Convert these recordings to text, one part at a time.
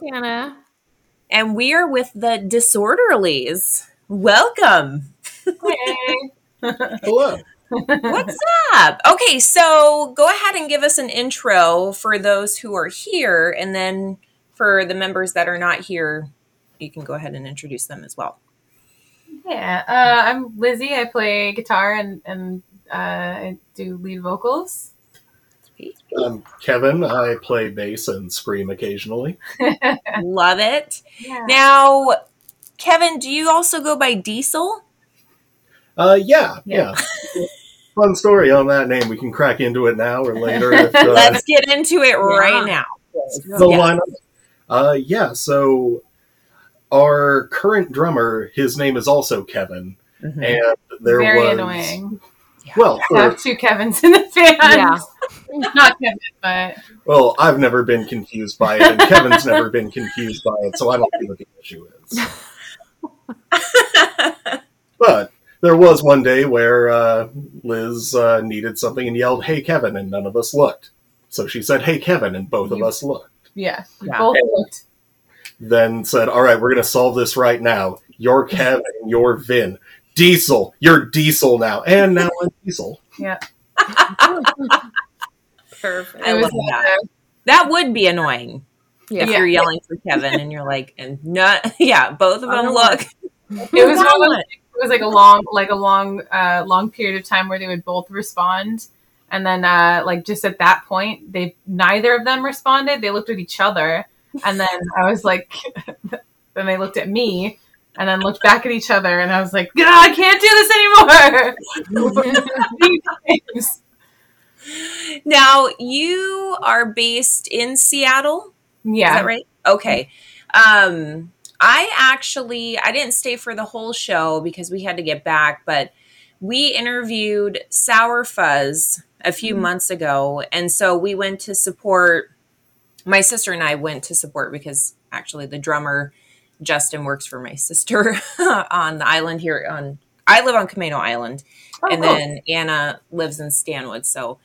Hey, it's Anna. And we are with the Disorderlies. Welcome. Hey. Hello. What's up? Okay, so go ahead and give us an intro for those who are here, and then for the members that are not here, you can go ahead and introduce them as well. Yeah, uh, I'm Lizzie. I play guitar and and uh, I do lead vocals. I'm Kevin. I play bass and scream occasionally. Love it. Yeah. Now, Kevin, do you also go by Diesel? Uh, yeah, Yeah. yeah. Fun story on that name. We can crack into it now or later. If, uh, Let's get into it right now. the yeah. lineup. Uh, yeah. So our current drummer, his name is also Kevin, Mhm. and there Very was annoying. Well, I for, have two Kevins in the band. Yeah. Not Kevin, but well, I've never been confused by it, and Kevin's never been confused by it, so I don't see what the issue is. But there was one day where uh, Liz uh, needed something and yelled, "Hey, Kevin!" and none of us looked. So she said, "Hey, Kevin," and both of us looked. yeah, Yeah. both looked. Then said, "All right, we're going to solve this right now. You're Kevin, you're Vin. Diesel, you're Diesel now, and now I'm Diesel." Yeah. Perfect. I It love like that. That would be annoying Yeah. if you're yelling for Kevin and you're like, and not, yeah, both of them look. it was one of it was like a long like a long uh, long period of time where they would both respond, and then uh, like just at that point, they neither of them responded. They looked at each other, and then I was like, then they looked at me. And then looked back at each other, and I was like, "God, I can't do this anymore." Now, you are based in Seattle. Yeah. Is that right? Okay. Um, I actually I didn't stay for the whole show because we had to get back, but we interviewed Sour Fuzz a few Mhm. months ago, and so we went to support. My sister and I went to support because actually the drummer Justin works for my sister on the island here on. I live on Camano Island, Oh, and cool. then Anna lives in Stanwood, so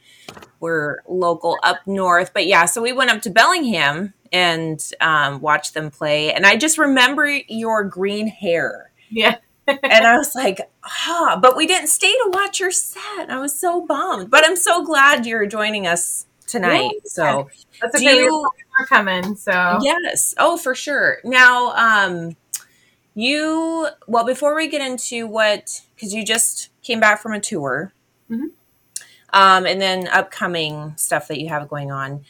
we're local up north. But yeah, so we went up to Bellingham and um, watched them play, and I just remember your green hair, yeah, and I was like, ah, but we didn't stay to watch your set. I was so bummed, but I'm so glad you're joining us tonight. Yeah. So that's do okay. we you? are coming, so Yes. Oh, for sure. Now, um, you well before we get into what because you just came back from a tour, Mhm. um, and then upcoming stuff that you have going on.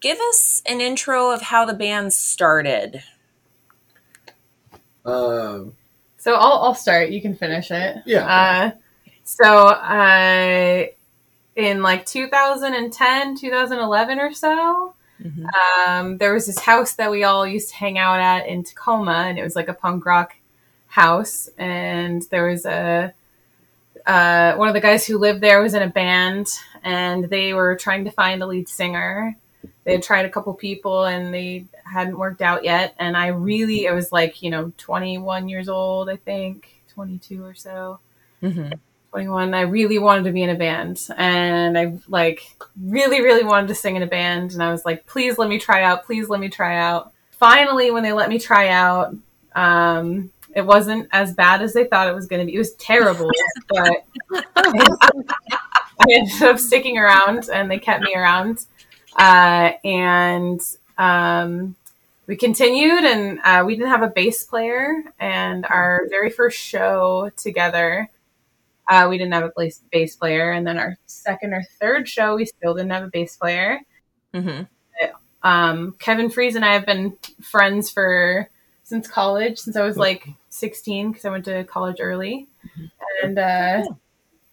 Give us an intro of how the band started. Uh, So I'll, I'll start. You can finish it. Yeah. Uh, so uh, in like 2010, 2011 or so, um, there was this house that we all used to hang out at in Tacoma, and it was like a punk rock house. And there was a uh, one of the guys who lived there was in a band, and they were trying to find a lead singer. They had tried a couple people, and they hadn't worked out yet. And I really, it was like you know, 21 years old, I think, 22 or so. Mhm. 21 i really wanted to be in a band and i like really really wanted to sing in a band and i was like please let me try out please let me try out. Finally when they let me try out um it wasn't as bad as they thought it was going to be. It was terrible but i ended up sticking around and they kept me around uh and um we continued and uh, we didn't have a bass player and our very first show together uh, we didn't have a bass, bass player, and then our second or third show, we still didn't have a bass player. Mhm. Um, Kevin Fries and I have been friends for since college, since I was like 16, because I went to college early, and uh,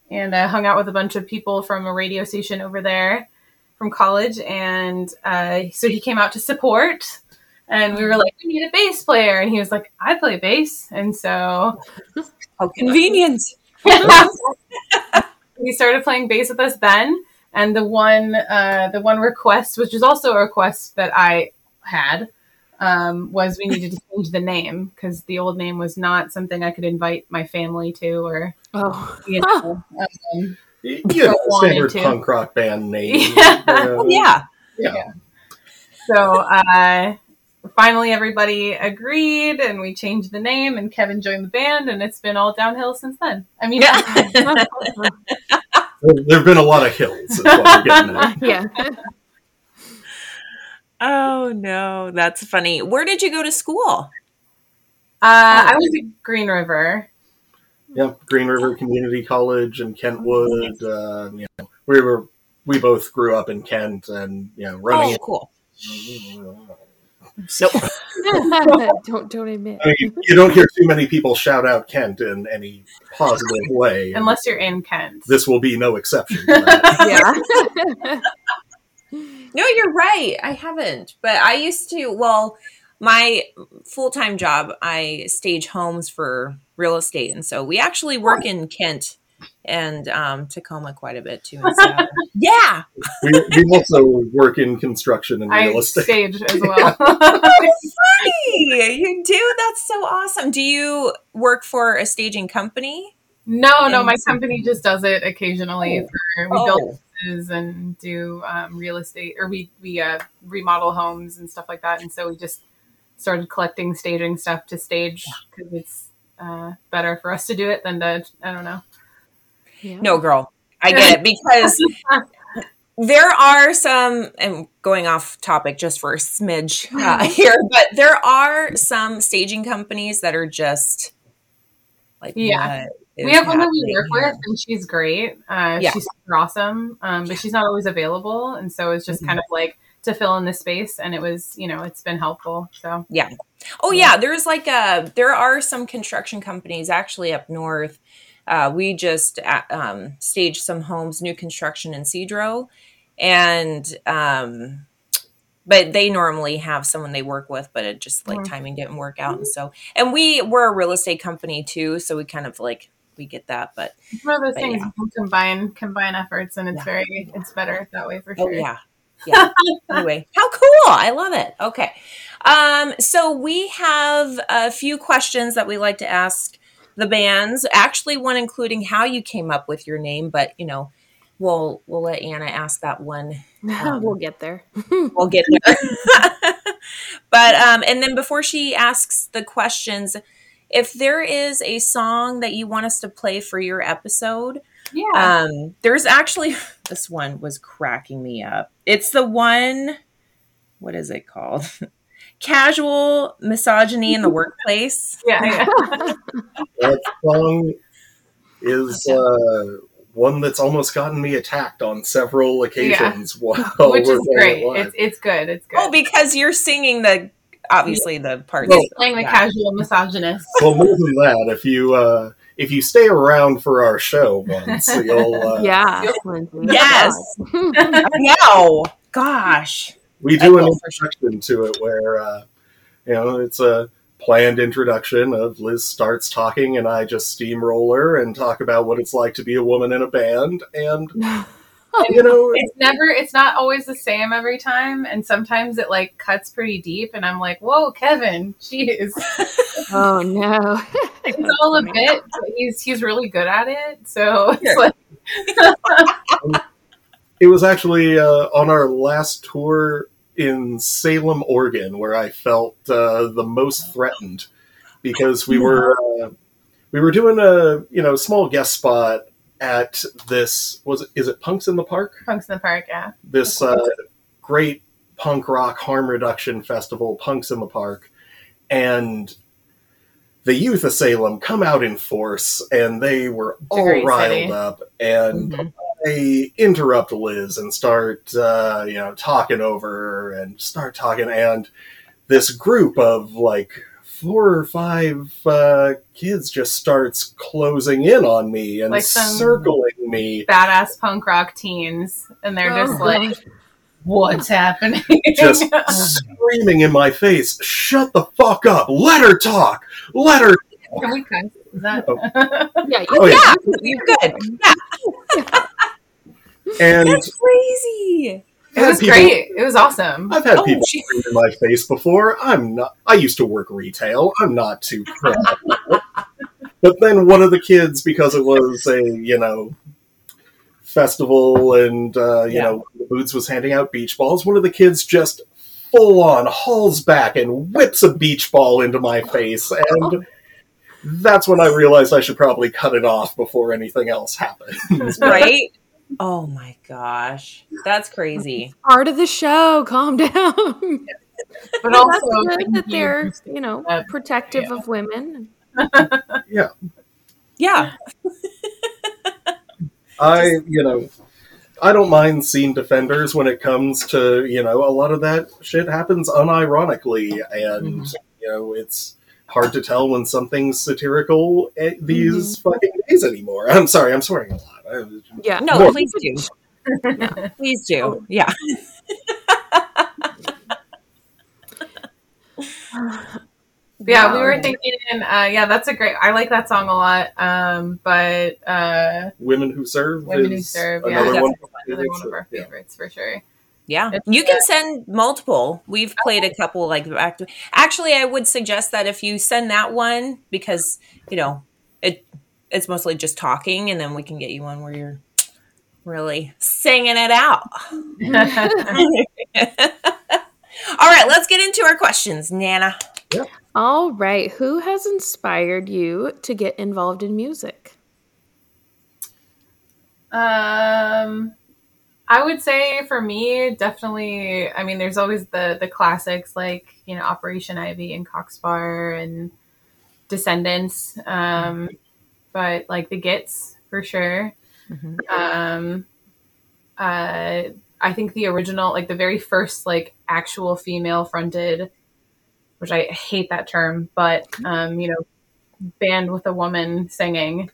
and I hung out with a bunch of people from a radio station over there from college, and uh, so he came out to support. And we were like, we need a bass player. And he was like, I play bass. And so How convenient. He started playing bass with us then and the one uh, the one request which is also a request that i had um, was we needed to change the name because the old name was not something i could invite my family to or Oh, you know um, you know, standard to. punk rock band name. Yeah. Uh, Oh, yeah. Yeah. So uh, finally, everybody agreed, and we changed the name, and Kevin joined the band, and it's been all downhill since then. I mean, Yeah. There have been a lot of hills. Is what we're getting at. yeah. Oh no, that's funny. Where did you go to school? Uh, I was at Green River. Yeah, Green River Community College in Kentwood. Uh, you know, we were we both grew up in Kent, and you know, running. Oh, cool. So, don't don't admit. I mean, you, you don't hear too many people shout out Kent in any positive way. Unless you're in Kent. this will be no exception. Yeah. No, you're right. I haven't, but I used to. Well, my full time job, I stage homes for real estate, and so we actually work oh. in Kent and um, Tacoma quite a bit too. And so, yeah, we, we also work in construction and I real estate. stage as well. Hey, you do. That's so awesome. Do you work for a staging company? no, no, my company just does it occasionally. Oh. For, we build Oh. houses and do um, real estate, or we we uh, remodel homes and stuff like that. And so we just started collecting staging stuff to stage because it's uh, better for us to do it than to I don't know. Yeah. No, girl, I get it because there are some, and going off topic just for a smidge uh, here, but there are some staging companies that are just like, Yeah. we have one that we work with, and she's great. Uh, Yeah. She's super awesome, um, but she's not always available, and so it's just Mhm. kind of like to fill in the space. And it was, you know, it's been helpful. So yeah Oh yeah, there's like a there are some construction companies actually up north. Uh, we just uh, um, staged some homes, new construction in Sedro, and um, but they normally have someone they work with, but it just like timing didn't work out, and so and we we're a real estate company too, so we kind of like we get that, but it's one of those things yeah. you can combine combine efforts, and it's Yeah. very it's better that way for Oh sure. yeah. Yeah. anyway, how cool. I love it. Okay. Um, so we have a few questions that we like to ask the bands. Actually, one including how you came up with your name, but you know, we'll we'll let Anna ask that one. Um, we'll get there. We'll get there. but um, and then before she asks the questions, if there is a song that you want us to play for your episode, Yeah. um, there's actually this one was cracking me up. It's the one. What is it called? Casual misogyny in the workplace. yeah. yeah. That song is uh, one that's almost gotten me attacked on several occasions. While Which we're is great. It's it's good. It's good. Oh, because you're singing the obviously the part Well, Playing the yeah. casual misogynist. well, more than that, if you uh, if you stay around for our show once, you'll uh, yeah. Lindsay. Yes. I know. Gosh. We do an will for sure. introduction to it where uh, you know it's a planned introduction of Liz starts talking and I just steamroller and talk about what it's like to be a woman in a band and you know It's never. It's not always the same every time, and sometimes it like cuts pretty deep, and I'm like, "Whoa, Kevin, jeez." oh no. It's all a bit. But he's he's really good at it. So it's Sure. like, it was actually uh, on our last tour in Salem, Oregon, where I felt uh, the most threatened because we were uh, we were doing a you know small guest spot at this was it, is it Punks in the Park Punks in the Park. Yeah. this uh, great punk rock harm reduction festival, Punks in the Park, and the youth of Salem come out in force, and they were all riled city. up, and Mhm. They interrupt Liz and start, uh, you know, talking over and start talking, and this group of like four or five uh, kids just starts closing in on me and Like circling me. Badass punk rock teens, and they're just Oh, like, "What's happening?" just screaming in my face, "Shut the fuck up! Let her talk! Let her!" Can we cuss? Is that? Yeah. Oh yeah, Yeah, you're good. Yeah, and that's crazy. It was people- great. It was awesome. I've had Oh, people gee. scream in my face before. I'm not. I used to work retail. I'm not too proud. but then one of the kids, because it was a you know festival, and uh, you Yeah. know the Boots was handing out beach balls. One of the kids just full on hauls back and whips a beach ball into my face, and that's when I realized I should probably cut it off before anything else happens. right? Oh my gosh. That's crazy. Part of the show. Calm down. But That's also good that you- they're, you know, Uh, protective yeah. of women. yeah, Yeah. I you know. I don't mind scene defenders when it comes to, you know, a lot of that shit happens unironically, and, you know, it's hard to tell when something's satirical these fucking days anymore. I'm sorry, I'm swearing a lot. I, Yeah. No, More- please do. Please do. Yeah. Yeah, we were thinking. Uh, yeah, that's a great. I like that song a lot. Um, but uh, Women Who Serve Women who Serve, yeah, another that's one. another one of our Yeah. favorites for sure. Yeah. It's, You can send multiple. We've played a couple like Actually, I would suggest that if you send that one because, you know, it it's mostly just talking and then we can get you one where you're really singing it out. All right, let's get into our questions, Nana. Yep. All right. Who has inspired you to get involved in music? Um, I would say for me, definitely. I mean, there's always the the classics like you know Operation Ivy and Cock Sparrer and Descendents. Um, but like the Gits for sure. Um, uh, I think the original, like the very first, like actual female fronted, which I hate that term, but um, you know, band with a woman singing,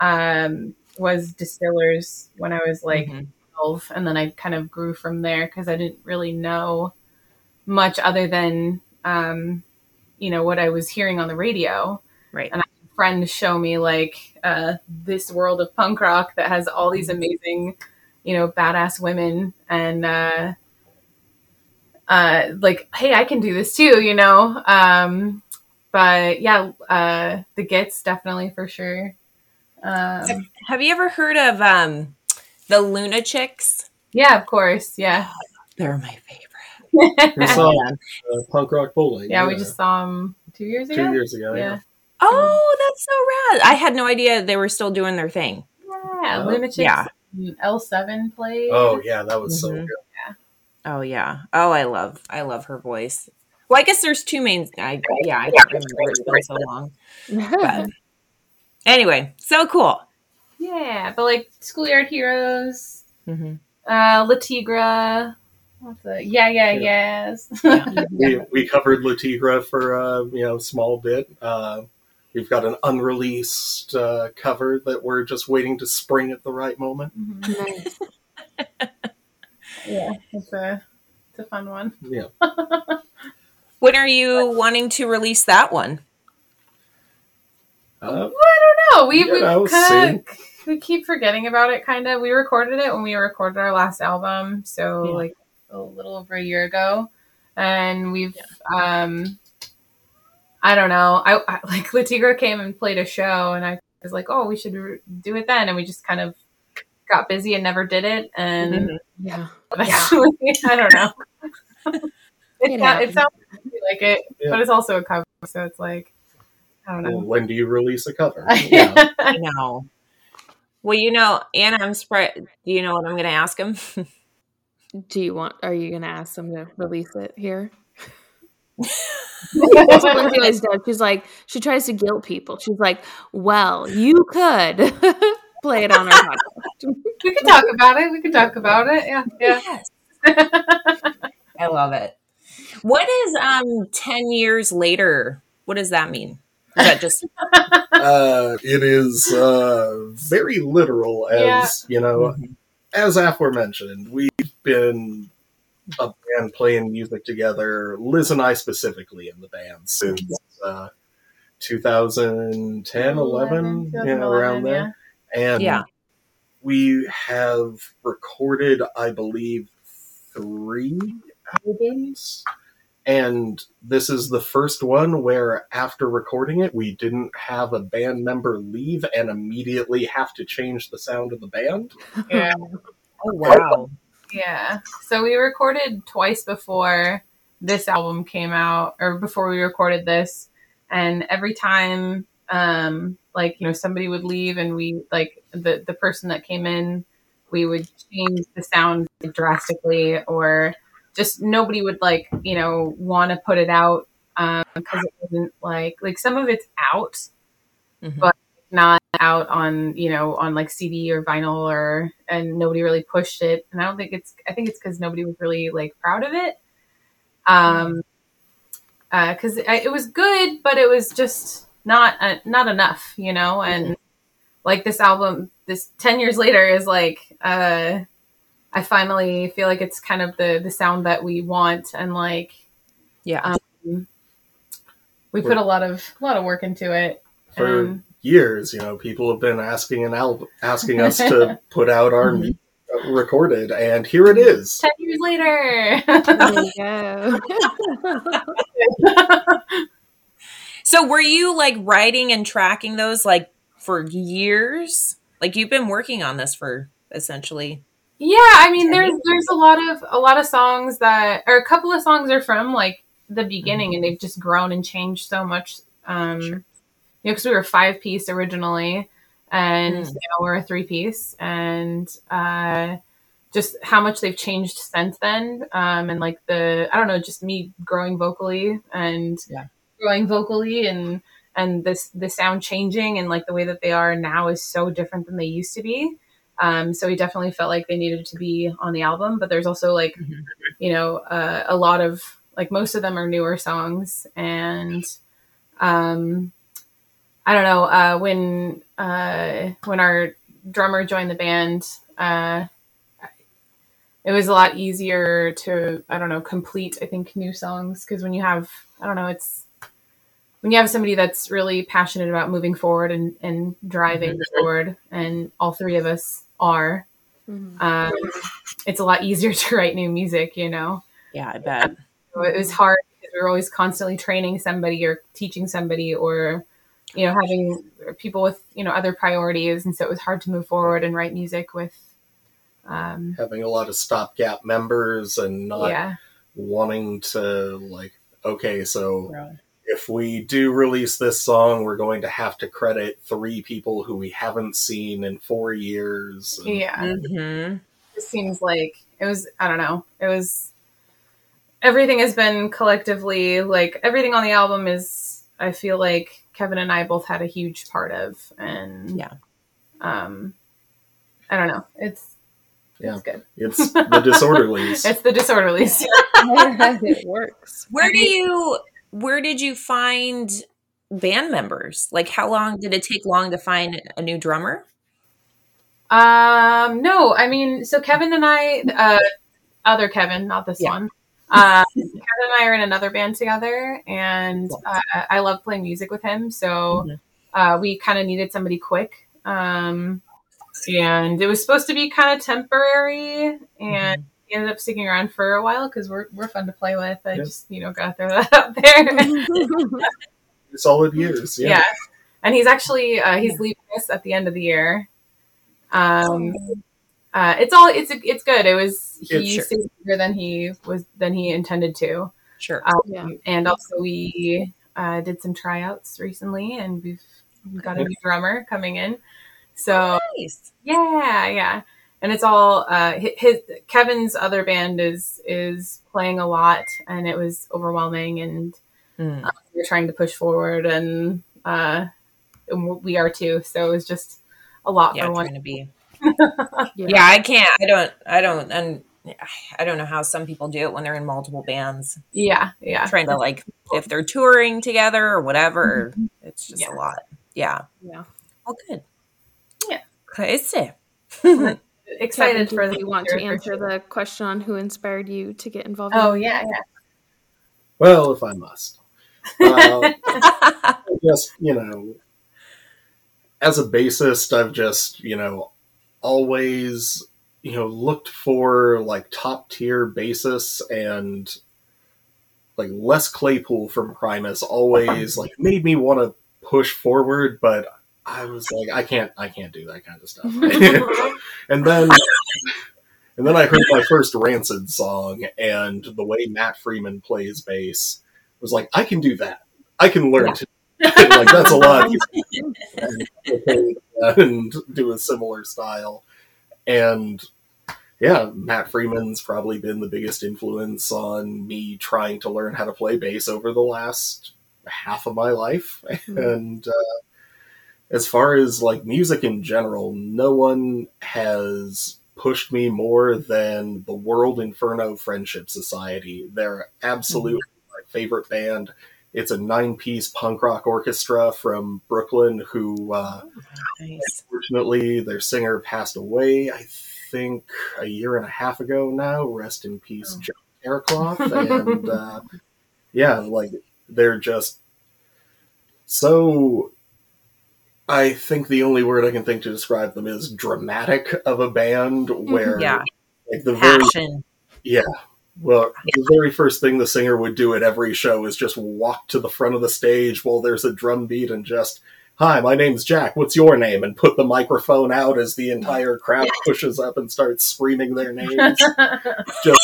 um, was Distillers when I was like Mhm. 12 and then I kind of grew from there because I didn't really know much other than um, you know what I was hearing on the radio. Right. And Friends show me like uh, this world of punk rock that has all these amazing, you know, badass women and uh, uh, like, hey, I can do this too, you know. Um, but yeah, uh, the Gits definitely for sure. Um, Have you ever heard of um the Lunachicks? yeah, of course, yeah. They're my favorite. We saw uh, punk rock bowling. Yeah, we just saw them two years ago. two years ago. Yeah. Yeah. Oh, that's so rad. I had no idea they were still doing their thing. Yeah. Lunachicks. Yeah. L seven played. Oh yeah, that was so Mhm. good. Oh yeah. Oh, I love I love her voice. Well, I guess there's two main. I, yeah, I can't remember. It's been so long. But anyway, so cool. Yeah, but like Schoolyard Heroes, hmm uh, Le Tigre. What's the yeah, yeah, Yeah. yes. We, we covered Le Tigre for uh, you know small bit. Uh, we've got an unreleased uh, cover that we're just waiting to spring at the right moment. Mhm. nice. Yeah, it's a it's a fun one. Yeah. When are you wanting to release that one? Uh, No, we Yeah, we that kind of we keep forgetting about it. Kind of, we recorded it when we recorded our last album, so Yeah. like a little over a year ago, and we've um, I don't know. I, I like Le Tigre came and played a show, and I was like, oh, we should re- do it then, and we just kind of got busy and never did it, and Mhm. Yeah. eventually, I don't know. it, It it sounds like it, Yeah. but it's also a cover, so it's like I don't well, know. when do you release a cover? Yeah. I know. Well, you know, Anna, I'm surprised. Do you know what I'm going to ask him? Do you want? Are you going to ask them to release it here? That's what Lindsay always does. She's like, she tries to guilt people. She's like, "Well, you could play it on our podcast." we could talk about it. We could talk about it. Yeah, yeah. Yes. I love it. What is um 10 years later? What does that mean? Is that just uh, it is uh, very literal, as you know, as aforementioned. We've been a band playing music together, Liz and I specifically in the band since uh, 2010, 11, you know, around there. And Yeah. we have recorded, I believe, three albums. And this is the first one where, after recording it, we didn't have a band member leave and immediately have to change the sound of the band. Yeah. Oh wow. Yeah. So we recorded twice before this album came out, or before we recorded this, and every time, um, like you know, somebody would leave, and we like the the person that came in, we would change the sound drastically, or just nobody would like you know want to put it out because it wasn't like like some of it's out, Mhm. but not out on you know on like CD or vinyl or and nobody really pushed it. And I don't think it's I think it's because nobody was really like proud of it. Um uh, because it was good but it was just not uh, not enough you know? And like this album this 10 years later is like uh I finally feel like it's kind of the the sound that we want and like Yeah. um, we put a lot of a lot of work into it. For Um, years, you know, people have been asking an album, asking us to put out our Mm-hmm. music recorded, and here it is. 10 years later There you go. So were you like writing and tracking those like for years? Like you've been working on this for essentially. Yeah, I mean, there's there's a lot of a lot of songs that, or a couple of songs are from like the beginning, and they've just grown and changed so much. Um, Sure. You know, because we were five piece originally, and Mm. you know, we're a three piece, and uh, just how much they've changed since then, um, and like the I don't know, just me growing vocally and Yeah. growing vocally, and and this the sound changing, and like the way that they are now is so different than they used to be. Um, so we definitely felt like they needed to be on the album, but there's also like, Mhm. you know, uh, a lot of like most of them are newer songs, and um, I don't know uh, when uh, when our drummer joined the band, uh, it was a lot easier to I don't know complete I think new songs because when you have I don't know it's when you have somebody that's really passionate about moving forward and, and driving forward, and all three of us are, Mhm. um, it's a lot easier to write new music, you know? Yeah, I bet. So it was hard because we were always constantly training somebody or teaching somebody or, you know, having people with, you know, other priorities. And so it was hard to move forward and write music with, um, Having a lot of stopgap members and not yeah. wanting to like, okay, so if we do release this song, we're going to have to credit three people who we haven't seen in four years. and- Yeah. Mm-hmm. it seems like it was i don't know it was everything has been collectively like everything on the album is i feel like kevin and i both had a huge part of and Yeah. um i don't know it's Yeah. it's good It's the disorderlies. it's the disorderlies it works. Where do you where did you find band members? Like how long did it take long to find a new drummer? um no i mean so kevin and i uh other kevin not this Yeah. one uh, Kevin and I are in another band together, and uh, I love playing music with him. So Mhm. uh, we kind of needed somebody quick. Um, and it was supposed to be kind of temporary, and he ended up sticking around for a while because we're, we're fun to play with. I Yeah. just, you know, gotta throw that out there. Solid years. yeah. Yeah. And he's actually, uh, he's leaving us at the end of the year. Um, uh, it's all, it's, it's good. It was, he It's sure. stayed longer than he was, than he intended to. Sure. Um, Yeah. And also, we uh, did some tryouts recently, and we've got a new drummer coming in. So Nice. yeah, yeah, and it's all uh, hi- his Kevin's other band is is playing a lot, and it was overwhelming, and Mm. we're trying to push forward, and, uh, and we are too. So it was just a lot Yeah, for one. to be. Yeah. Yeah, I can't. I don't. I don't. And I don't know how some people do it when they're in multiple bands, Yeah, yeah, trying to like if they're touring together or whatever. It's just Yeah. a lot. Yeah. Yeah. Well, good. Yeah. Crazy. excited for do the you want to answer sure. the question on who inspired you to get involved? Oh in yeah, yeah. Well, if I must. Uh, just, you know, as a bassist, I've just, you know, always, you know, looked for like top tier bassists and like Les Claypool from Primus always like made me want to push forward, but I was like, I can't, I can't do that kind of stuff. and then, And then I heard my first Rancid song, and the way Matt Freeman plays bass was like, I can do that. I can learn Yeah. to. like that's a lot and, and do a similar style. And yeah, Matt Freeman's probably been the biggest influence on me trying to learn how to play bass over the last half of my life. And uh, as far as like music in general, no one has pushed me more than the World Inferno Friendship Society. They're absolutely my favorite band. It's a nine piece punk rock orchestra from Brooklyn who, uh, Nice. unfortunately, their singer passed away, I think, a year and a half ago now. Rest in peace, Oh. Jack Terricloth. and uh, yeah, like they're just so. I think the only word I can think to describe them is dramatic of a band where Yeah. like the very yeah. Well, the very first thing the singer would do at every show is just walk to the front of the stage while there's a drum beat and just, "Hi, my name's Jack. What's your name?" and put the microphone out as the entire crowd pushes up and starts screaming their names. just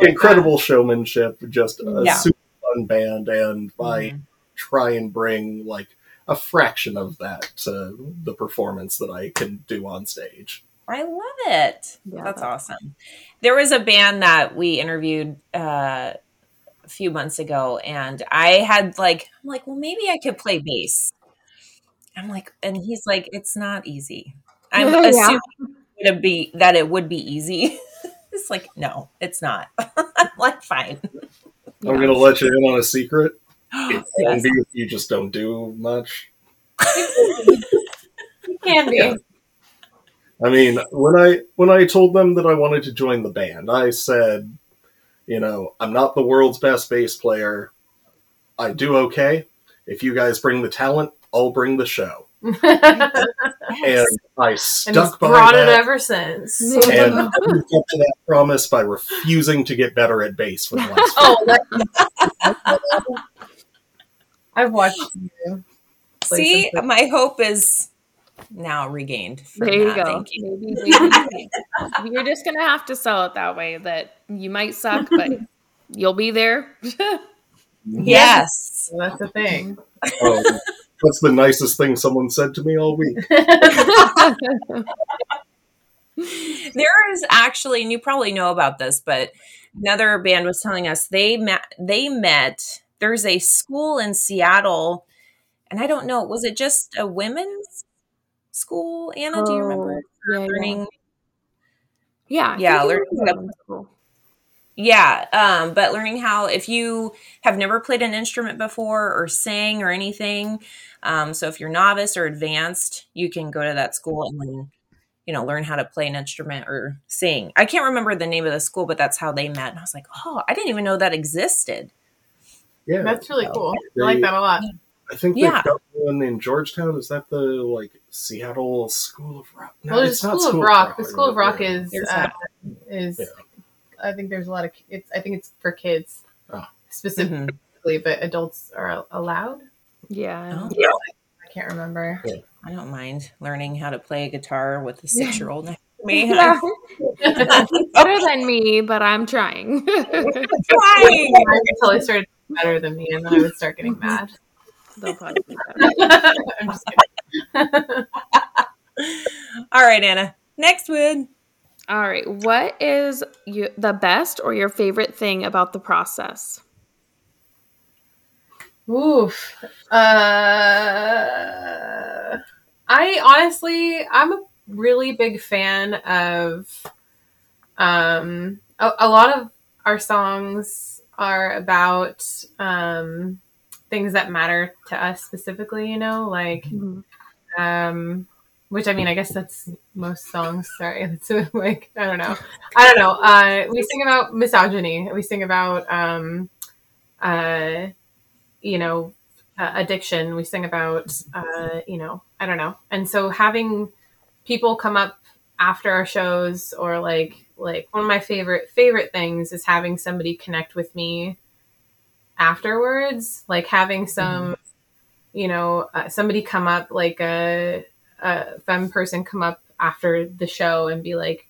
incredible showmanship. Just a Yeah. super fun band, and I Mhm. try and bring like a fraction of that to the performance that I can do on stage. I love it. Yeah, that's that's- awesome. There was a band that we interviewed uh, a few months ago, and I had like, I'm like, well, maybe I could play bass. I'm like, and he's like, it's not easy. I'm Yeah. assuming it would be that it would be easy. it's like, no, it's not. I'm like, fine. I'm gonna let you in on a secret. It can Yes. be if you just don't do much. It can be. Yeah. I mean, when I when I told them that I wanted to join the band, I said, you know, I'm not the world's best bass player. I do okay. If you guys bring the talent, I'll bring the show. and Yes. And I he's stuck by brought it that ever since. And lived up to that promise by refusing to get better at bass for the last. oh, that- I've watched you. See, my hope is now regained. from There you that. go. Thank you. Maybe, maybe, maybe. You're just gonna have to sell it that way. That you might suck, but you'll be there. Yes. that's the thing. Oh, that's the nicest thing someone said to me all week. There is actually, and you probably know about this, but another band was telling us they met. They met. There's a school in Seattle, and I don't know. Was it just a women's school? Anna, do you remember? Oh, yeah, yeah. Learning, Yeah, I Yeah, learning was how to- women's school. yeah, um, but learning how if you have never played an instrument before or sang or anything, um, so if you're novice or advanced, you can go to that school and then you know learn how to play an instrument or sing. I can't remember the name of the school, but that's how they met. And I was like, oh, I didn't even know that existed. Yeah, That's really cool. I like that a lot. I think Yeah. they've got one in Georgetown. Is that the like Seattle School of Rock? No, well, there's it's School, not of Rock. The School of Rock down. is uh, that. is. Yeah. I think there's a lot of. It's. I think it's for kids Oh. specifically, Mhm. but adults are allowed. Yeah. Oh, I can't remember. I don't mind learning how to play a guitar with a six year old next to me. Yeah. I'm Better than me, but I'm trying. trying. Until I started better than me, and then I would start getting mad. They'll probably be better. I'm just kidding. All right, Anna. Next one. All right. What is you, the best or your favorite thing about the process? Oof. Uh, I honestly, I'm a really big fan of. Um, a, a lot of our songs are about um, things that matter to us specifically. You know, like um, which I mean, I guess that's most songs. Sorry, that's like I don't know. I don't know. Uh, we sing about misogyny. We sing about um, uh, you know, uh, addiction. We sing about uh, you know, I don't know. And so having people come up after our shows or like like one of my favorite favorite things is having somebody connect with me afterwards like having some you know uh, somebody come up like a, a femme person come up after the show and be like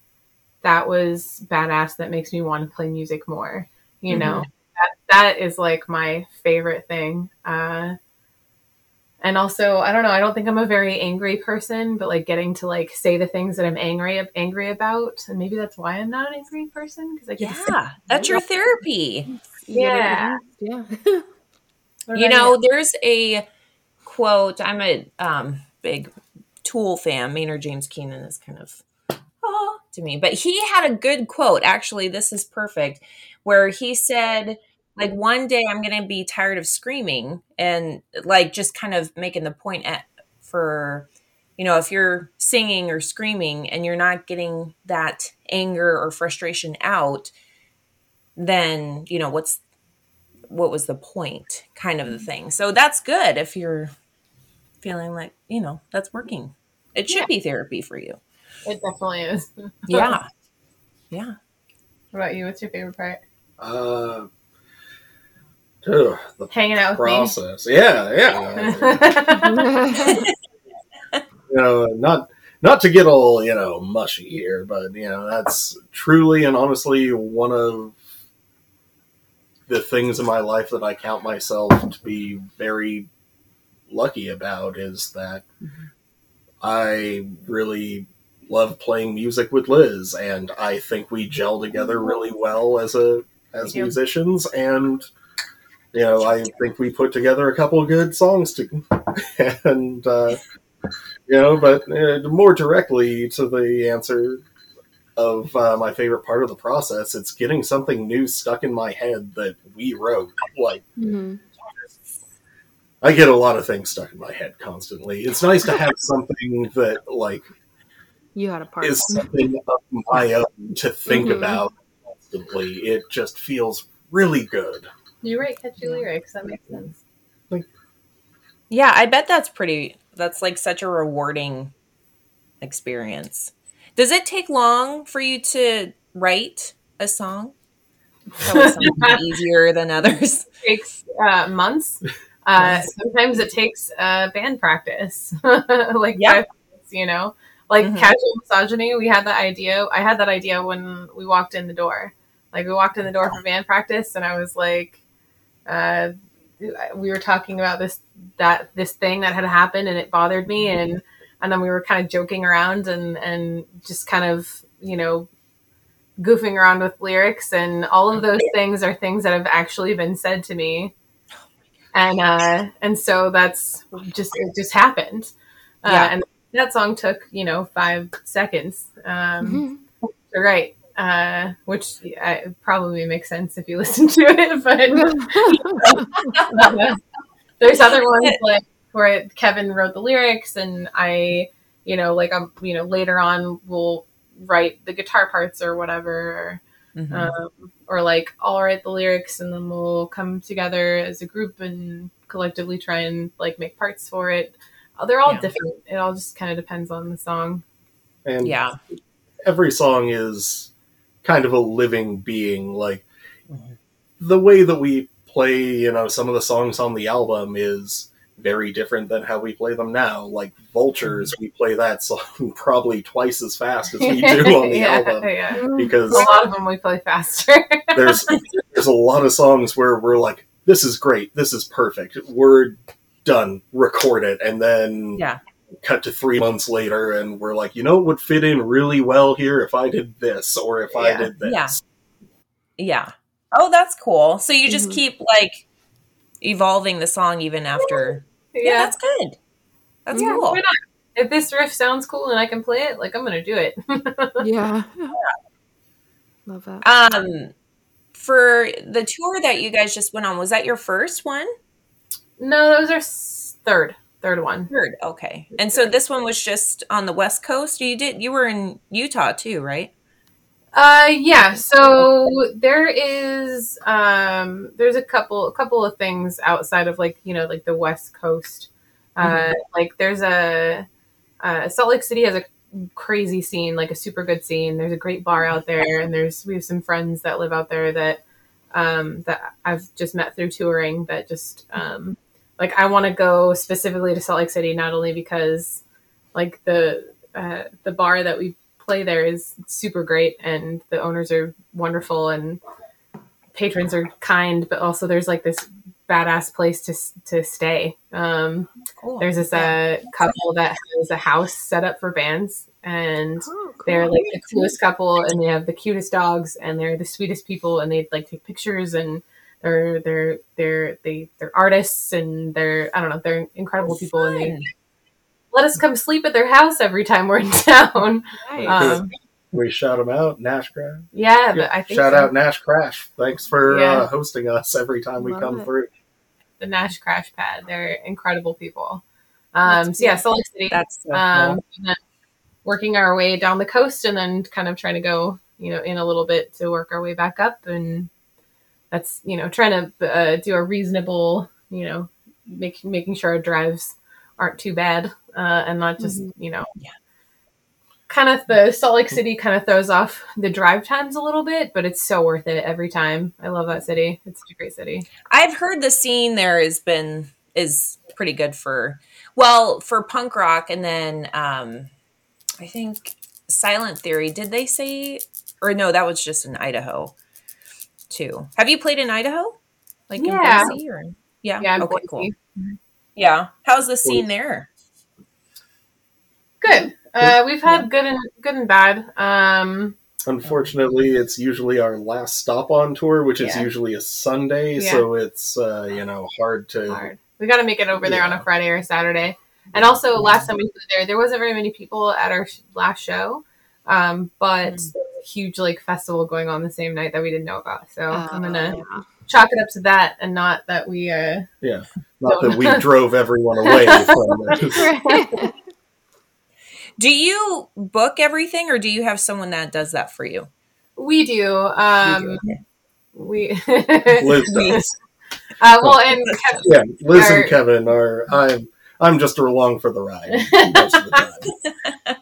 that was badass that makes me want to play music more you Mhm. know that, that is like my favorite thing uh and also i don't know i don't think i'm a very angry person but like getting to like say the things that i'm angry angry about and maybe that's why i'm not an angry person because i get to say- Yeah, that's your therapy. Yeah. Yeah. You know, there's a quote. I'm a um, big Tool fan. Maynard James Keenan is kind of oh, to me, but he had a good quote. Actually, this is perfect, where he said, "Like one day I'm going to be tired of screaming," and like just kind of making the point at for you know if you're singing or screaming and you're not getting that anger or frustration out then you know what's what was the point kind of the thing so that's good if you're feeling like you know that's working. It should be therapy for you. It definitely is. Yeah. Yeah. What about you? What's your favorite part? Uh, ugh, the hanging out with process. Yeah, yeah. you know, not not to get all you know mushy here, but you know that's truly and honestly one of the things in my life that I count myself to be very lucky about is that I really love playing music with Liz, and I think we gel together really well as a as musicians, and you know I think we put together a couple of good songs to, and. Uh, you know, but uh, more directly to the answer of uh, my favorite part of the process, it's getting something new stuck in my head that we wrote. Like, Mhm. I get a lot of things stuck in my head constantly. It's nice to have something that, like, You had a part. is something of my own to think Mhm. about constantly. It just feels really good. you write catchy lyrics that makes sense yeah i bet that's pretty that's like such a rewarding experience does it take long for you to write a song Probably some easier than others takes uh, months. Uh, sometimes it takes uh, band practice, like Yeah. minutes, you know, like Mhm. casual misogyny. We had that idea. I had that idea when we walked in the door. Like we walked in the door for band practice, and I was like, uh, we were talking about this that this thing that had happened, and it bothered me, and and then we were kind of joking around and and just kind of you know goofing around with lyrics and all of those things are things that have actually been said to me and uh and so that's just it just happened uh, Yeah. and that song took you know five seconds um Mhm. to write uh which uh, probably makes sense if you listen to it but uh, there's other ones like where Kevin wrote the lyrics and I, you know, like I'm, you know, later on we'll write the guitar parts or whatever, Mhm. um, or like I'll write the lyrics and then we'll come together as a group and collectively try and like make parts for it. Uh, They're all Yeah. different. It all just kind of depends on the song. And yeah every song is kind of a living being. Like Mhm. the way that we play, you know, some of the songs on the album is very different than how we play them now. Like Vultures, we play that song probably twice as fast as we do on the yeah, album yeah. because A lot of them we play faster. there's there's a lot of songs where we're like, this is great, this is perfect, we're done, record it, and then Yeah. cut to three months later, and we're like, you know, what would fit in really well here if I did this or if I did this. Yeah. yeah oh that's cool so you just Mhm. keep like evolving the song even after yeah, that's good that's Yeah, cool not? If this riff sounds cool and I can play it, like I'm gonna do it. yeah. Love that. Um, for the tour that you guys just went on, was that your first one? no, that was our third, third one. Third, okay. And so this one was just on the West Coast. You did you were in Utah too, right? Uh, yeah. So there is um, there's a couple, a couple of things outside of like you know like the West Coast. Uh, like there's a uh, Salt Lake City has a crazy scene, like a super good scene. There's a great bar out there, and there's we have some friends that live out there that um, that I've just met through touring. That just um, like I want to go specifically to Salt Lake City, not only because like the uh, the bar that we play there is super great, and the owners are wonderful, and patrons are kind, but also there's like this badass place to to stay. Um, Cool. there's this uh, couple that has a house set up for bands, and Oh, cool. they're like the coolest couple, and they have the cutest dogs, and they're the sweetest people, and they like take pictures, and they're they're they're they they're artists, and they're I don't know, they're incredible people, and they Fun. Let us come sleep at their house every time we're in town. Nice. Um, We shout them out, Nash Crash. yeah, but I think Shout so. out Nash Crash. Thanks for Yeah. uh, hosting us every time we Love come it. through. the Nash Crash Pad. They're incredible people. Um, so yeah, cool. Salt Lake City. That's so um, cool. working our way down the coast and then kind of trying to go you know in a little bit to work our way back up and that's you know trying to uh, do a reasonable you know make, making sure our drives aren't too bad uh, and not just you know Yeah. kind of the salt lake city kind of throws off the drive times a little bit but it's so worth it every time i love that city it's such a great city I've heard the scene there has been is pretty good for well for punk rock, and then um, I think Silent Theory. Did they say or no? That was just in Idaho too. Have you played in Idaho? Like Yeah. in Boise or yeah? yeah okay, Boise. cool. Yeah. How's the scene there? good uh, we've had good and good and bad um, Unfortunately, it's usually our last stop on tour, which is Yeah. usually a Sunday, Yeah. so it's uh, you know hard to. hard. We got to make it over there on a Yeah. Friday or Saturday. And also, last time we were there, there wasn't very many people at our sh- last show, um, but Mm. there was a huge like festival going on the same night that we didn't know about. So I'm gonna Uh, chalk it up to that, and not that we. Uh, yeah Not that we drove everyone away from. Do you book everything, or do you have someone that does that for you? we do. Um, we. Liz does. uh, well, and Kev- Yeah, Liz Our- and Kevin are. I'm. I'm just along for the ride most of the time.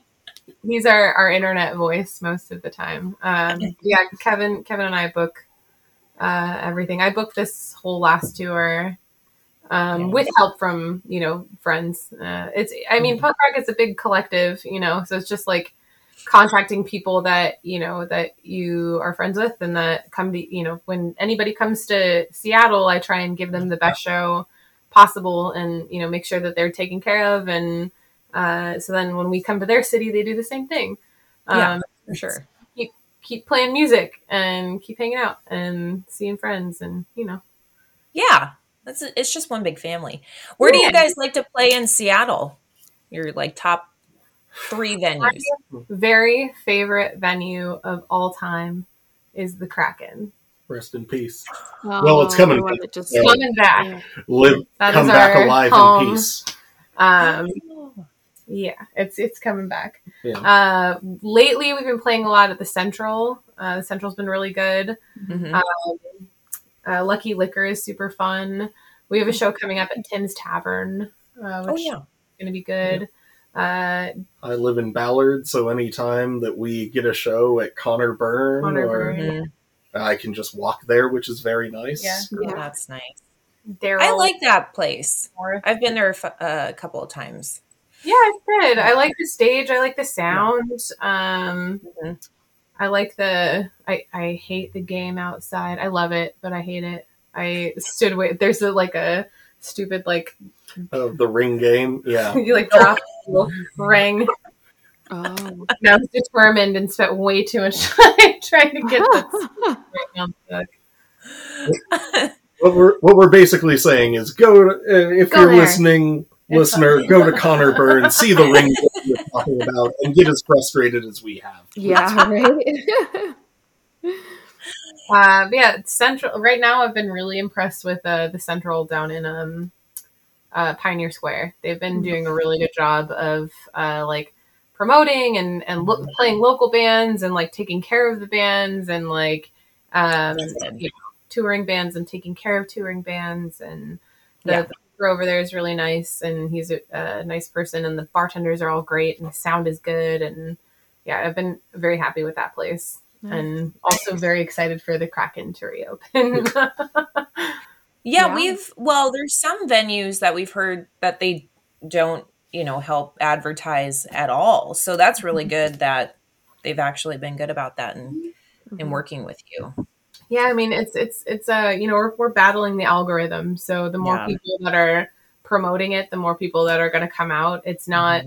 he's our, our internet voice most of the time. Um, yeah, Kevin Kevin and I book uh, everything. I booked this whole last tour um, Yeah. with help from you know friends. Uh, it's I mean, punk rock is a big collective, you know, so it's just like contacting people that you know that you are friends with and that come to you know when anybody comes to Seattle, I try and give them the best show possible and you know make sure that they're taken care of and uh, so then when we come to their city, they do the same thing. Yeah. Um, For sure. Keep playing music and keep hanging out and seeing friends and you know Yeah, that's it's just one big family. Where do you Yeah. guys like to play in Seattle? Your like top three venues. very favorite venue of all time is the Kraken. Rest in peace. well, it's coming the back. that just- Yeah. Coming back. Yeah. Live, That come is back our alive home. in peace. Um, yeah, it's it's coming back. Yeah. Uh, lately, we've been playing a lot at the Central. Uh, the Central's been really good. Mhm. Um, uh, Lucky Liquor is super fun. We have a show coming up at Tim's Tavern, uh, which oh is yeah. going to be good. Uh, I live in Ballard, so anytime that we get a show at Conor Byrne, Connor or Burn. Mhm. I can just walk there, which is very nice. Yeah. Yeah. That's nice. Daryl. I like that place. North. I've been there f- uh, a couple of times. Yeah, it's good. I like the stage. I like the sound. Um, Mhm. I like the. I I hate the game outside. I love it, but I hate it. I stood away. There's a like a stupid like Oh, the ring game. Yeah. you like drop a ring. Oh. Now I'm determined and spent way too much time trying to get that right on the book. what we're what we're basically saying is go to, uh, if Go you're there. listening It's listener fun. go to Conor Byrne see the ring that we're talking about and get as frustrated as we have yeah, right? Uh, but yeah, Central. Right now, I've been really impressed with uh, the Central down in um, uh, Pioneer Square. They've been Mhm. doing a really good job of uh, like promoting and and lo- playing local bands and like taking care of the bands and like um, you know, touring bands and taking care of touring bands and the, Yeah. the over there is really nice and he's a, a nice person and the bartenders are all great and the sound is good and yeah, I've been very happy with that place and also very excited for the Kraken to reopen. Yeah, Yeah. we've well, there's some venues that we've heard that they don't, you know, help advertise at all. So that's really good that they've actually been good about that and Mm-hmm. and working with you. Yeah, I mean it's it's it's uh you know we're we're battling the algorithm. So the more Yeah. people that are promoting it, the more people that are going to come out. It's not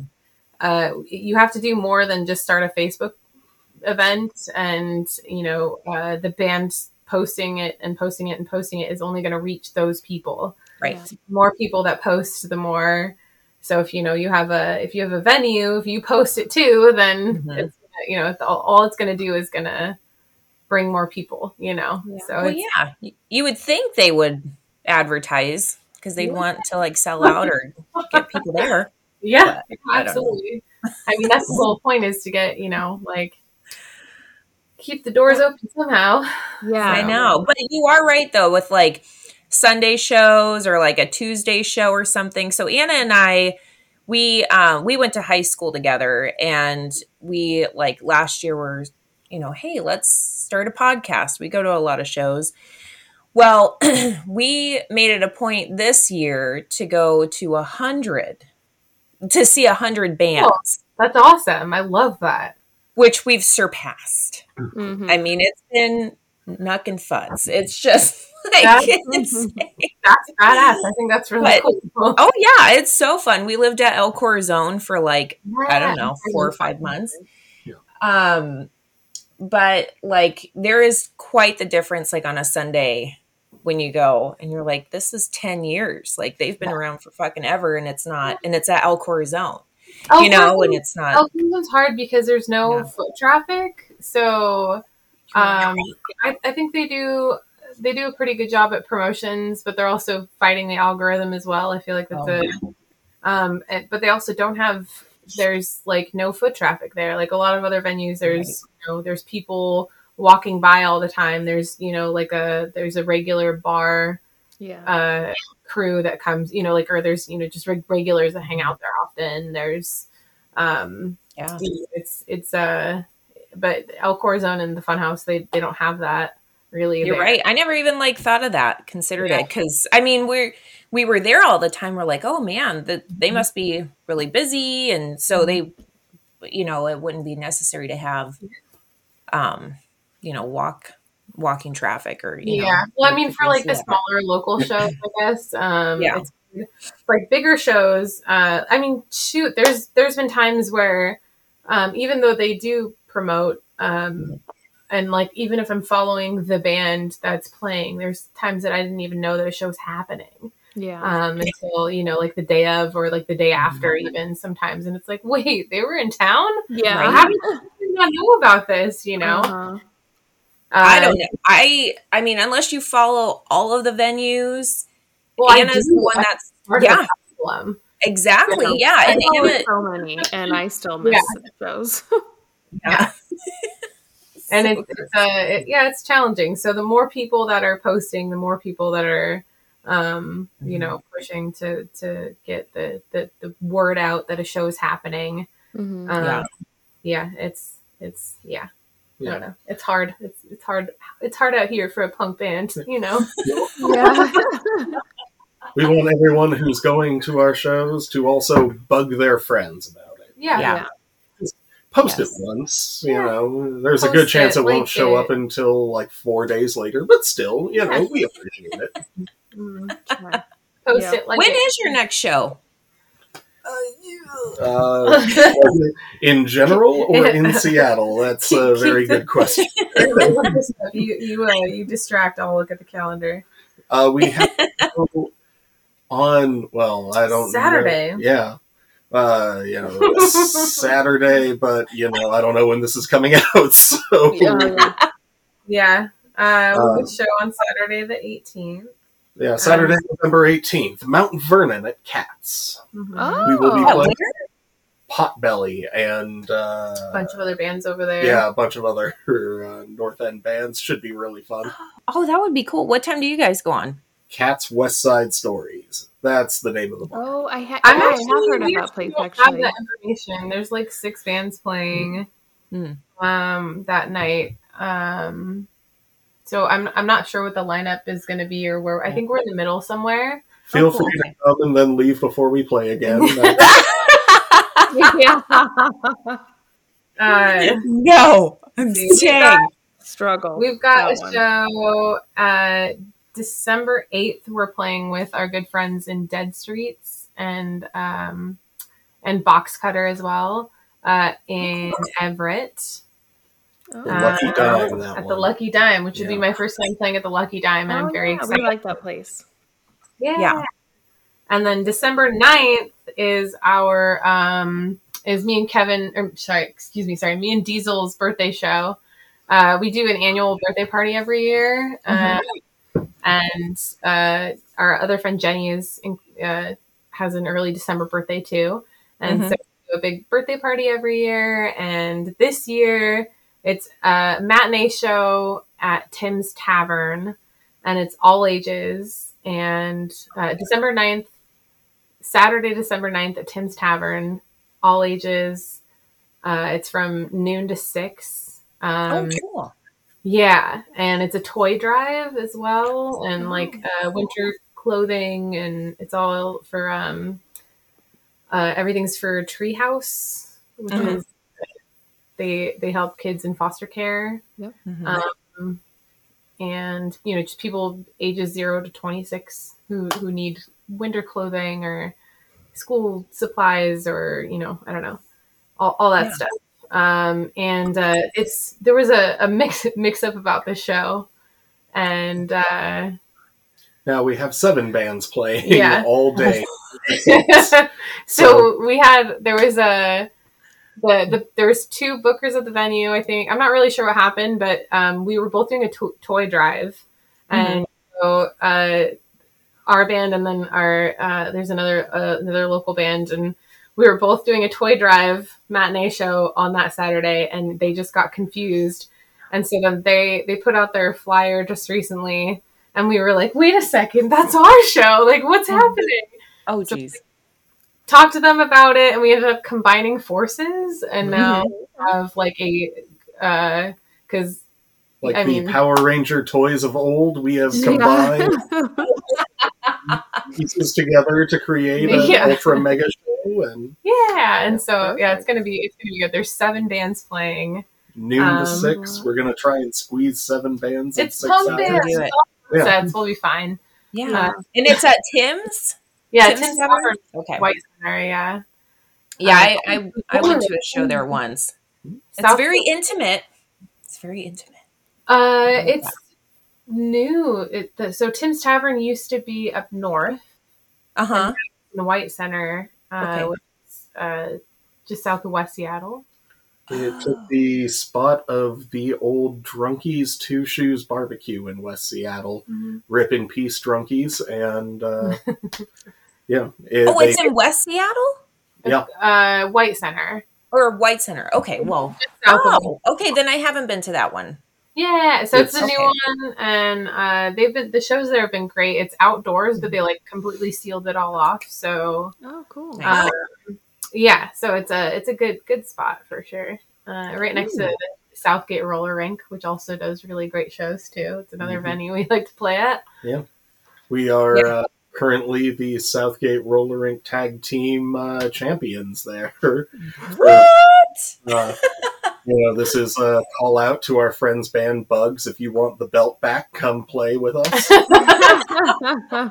uh you have to do more than just start a Facebook event and you know uh the band posting it and posting it and posting it is only going to reach those people. Right. Yeah. More people that post, the more. So if you know you have a if you have a venue, if you post it too, then Mhm. it's you know it's all, all it's going to do is going to bring more people. You know, Yeah. so Well, yeah, you would think they would advertise because they'd want to like sell out or get people there. Yeah, I absolutely. I mean, that's the whole point is to get, you know, like keep the doors open somehow. Yeah. I know, but you are right though with like Sunday shows or like a Tuesday show or something. So Anna and I, we um, we went to high school together, and we like last year were, you know, hey, let's start a podcast. We go to a lot of shows. Well, we made it a point this year to go to a hundred to see a hundred bands, That's awesome. I love that. which we've surpassed. Mhm. I mean, it's been knuck and fuzz. It's just like That's- it's, That's badass. I think that's really But- cool. oh yeah, it's so fun. We lived at El Corazon for like I don't know four or five months. Yeah. Um, but like there is quite the difference. Like on a Sunday when you go and you're like, this is ten years. Like they've been around for fucking ever, and it's not, and it's at El Corazon, Oh, you know, and it's not. Oh, Cleveland's hard because there's no Yeah. foot traffic. So um, I, I think they do they do a pretty good job at promotions, but they're also fighting the algorithm as well. I feel like that's Oh, a um, and, but they also don't have there's like no foot traffic there. Like a lot of other venues, there's you know there's people walking by all the time. There's you know like a there's a regular bar Yeah. uh, crew that comes, you know, like, or there's, you know, just reg- regulars that hang out there often. There's, um, yeah. it's, it's, uh, but El Corazon and the Funhouse, they, they don't have that really. You're there. right. I never even like thought of that, considered Yeah. it, because I mean we're we were there all the time. We're like, oh man, that they Mm-hmm. must be really busy, and so they, you know, it wouldn't be necessary to have, um, you know, walk walking traffic or you know, yeah. Well, I mean, for like the Yeah. smaller local shows, I guess, um, Yeah. it's like bigger shows. Uh, I mean, shoot, there's, there's been times where, um, even though they do promote, um, and like even if I'm following the band that's playing, there's times that I didn't even know that a show's happening. Yeah. um, until you know, like the day of or like the day after, even sometimes. And it's like, wait, they were in town. yeah. right. How did you not know about this? You know, Uh-huh. I Uh, don't know. I I mean, unless you follow all of the venues, Well, I Anna's the one that's part of the yeah, problem. exactly, You know, yeah, I and Anna, so many, and I still miss Yeah. the shows. yeah. and So it's, it's uh, it, yeah, it's challenging. So the more people that are posting, the more people that are, um, Mm-hmm. you know, pushing to to get the, the the word out that a show is happening. Mhm. Um, Yeah. yeah, it's it's yeah. I don't know. It's hard. It's it's hard. It's hard out here for a punk band, you know. yeah. We want everyone who's going to our shows to also bug their friends about it. Yeah. Yeah. Post Yes. it once, you Yeah. know. There's a good chance it, it, won't link show it. up until like four days later, but still, you know, we appreciate it. Mm. Yeah. Post Yeah. it like when it- is your next show? Uh, in general or in Seattle? That's a very good question. you you uh, you distract. I'll look at the calendar. Uh, we have on. Well, I don't Saturday. Know. Yeah, uh, you know, Saturday, but you know, I don't know when this is coming out. So Yeah, yeah. Yeah. Uh, we Uh, show on Saturday the 18th. Yeah, Saturday, November eighteenth, Mount Vernon at Cats, Oh, We will be Oh, playing- where? Potbelly, and uh, A bunch of other bands over there. yeah, a bunch of other uh, North End bands. Should be really fun. Oh, that would be cool. What time do you guys go on? Cats West Side Stories. That's the name of the bar. Oh, I, ha- I'm yeah, I actually have heard of we that place don't actually. Have that information. There's like six bands playing Hmm. um, that night. Um, so I'm I'm not sure what the lineup is going to be or where. I think we're in the middle somewhere. Feel Oh, cool. free to come and then leave before we play again. Yeah. Uh, No, I'm staying. Struggle. We've got a one. show uh, December 8th. We're playing with our good friends in Dead Streets and um, and Box Cutter as well uh, in Everett. The Lucky Uh, Dime, that at the. Lucky Dime, which would be my first time playing at the Lucky Dime, and Oh, I'm very yeah, excited. We like that place. Yeah. Yeah. And then December 9th is our um is me and Kevin or sorry, excuse me, sorry, me and Diesel's birthday show. Uh, we do an annual birthday party every year. Uh, and uh, our other friend Jenny is in, uh, has an early December birthday too. And Mhm. so we do a big birthday party every year. And this year it's a matinee show at Tim's Tavern and it's all ages. And uh, December 9th, Saturday, December 9th at Tim's Tavern, all ages. Uh, it's from noon to six. Um, oh, cool. yeah, and it's a toy drive as well, and like uh, winter clothing, and it's all for um, uh, everything's for Treehouse, which Mhm. is they they help kids in foster care, Mhm. um, and you know just people ages zero to twenty six who who need winter clothing or school supplies or you know I don't know all, all that Yeah. stuff. Um, and uh, it's there was a, a mix mix up about the show, and uh, Now we have seven bands playing Yeah. all day. so, So- we had there was a the, the there was two bookers at the venue. I think I'm not really sure what happened, but um, we were both doing a to- toy drive, and so uh, our band and then our uh, there's another uh, another local band and. We were both doing a toy drive matinee show on that Saturday, and they just got confused. And so then they they put out their flyer just recently, and we were like, "Wait a second, that's our show! Like, what's happening?" Oh, So- geez. Talked to them about it and we ended up combining forces and now Mm-hmm. have like a uh because Like I the mean- Power Ranger toys of old, we have Yeah. combined pieces together to create an Yeah. ultra mega show and yeah and so yeah it's gonna be it's gonna be good there's seven bands playing noon Um, to six. We're gonna try and squeeze seven bands in it's six punk hours. bands Do it. Yeah. sets we'll be fine Yeah. Uh, and it's at Tim's? Yeah Tim's Tim's Tavern? Tavern, Okay. White Center yeah Yeah, Uh, I, I, I went to a show there once. It's very intimate. It's very intimate. uh like it's new it, the, so Tim's Tavern used to be up north Uh huh. in the White Center uh, Okay. which is, uh just south of West Seattle It took the spot of the old Drunkies Two Shoes Barbecue in West Seattle. Rip in peace, Drunkies, and uh, yeah, it, Oh, they- it's in West Seattle yeah. uh White Center or White Center. Okay, well, oh, okay, then I haven't been to that one. Yeah, so it's, It's- a new Okay. one, and uh, they've been the shows there have been great. It's outdoors, but they like completely sealed it all off. So oh, cool. Nice. um, yeah, so it's a it's a good good spot for sure. Uh, right next to the Southgate Roller Rink, which also does really great shows too. It's another Mhm. venue we like to play at. Yeah, we are Yeah. uh, currently the Southgate Roller Rink Tag Team uh, champions there. What? Uh, you know, this is a call out to our friends band Bugs. If you want the belt back, come play with us. I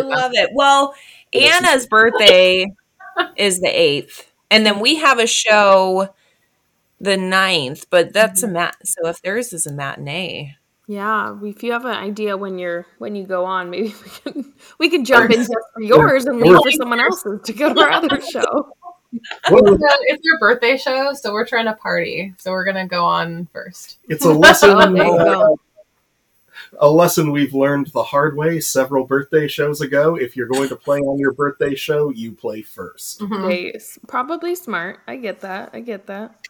love it. Well, Anna's birthday is the 8th. And then we have a show the 9th, but that's a mat. So if theirs is a matinee. Yeah, if you have an idea when you're when you go on, maybe we can we can jump in just for yours and leave for someone else's to go to our other show. It's your birthday show, so we're trying to party. So we're gonna go on first. it's a lesson. Oh, there you uh, a lesson we've learned the hard way several birthday shows ago. If you're going to play on your birthday show, you play first. Mhm. They probably smart. I get that. I get that.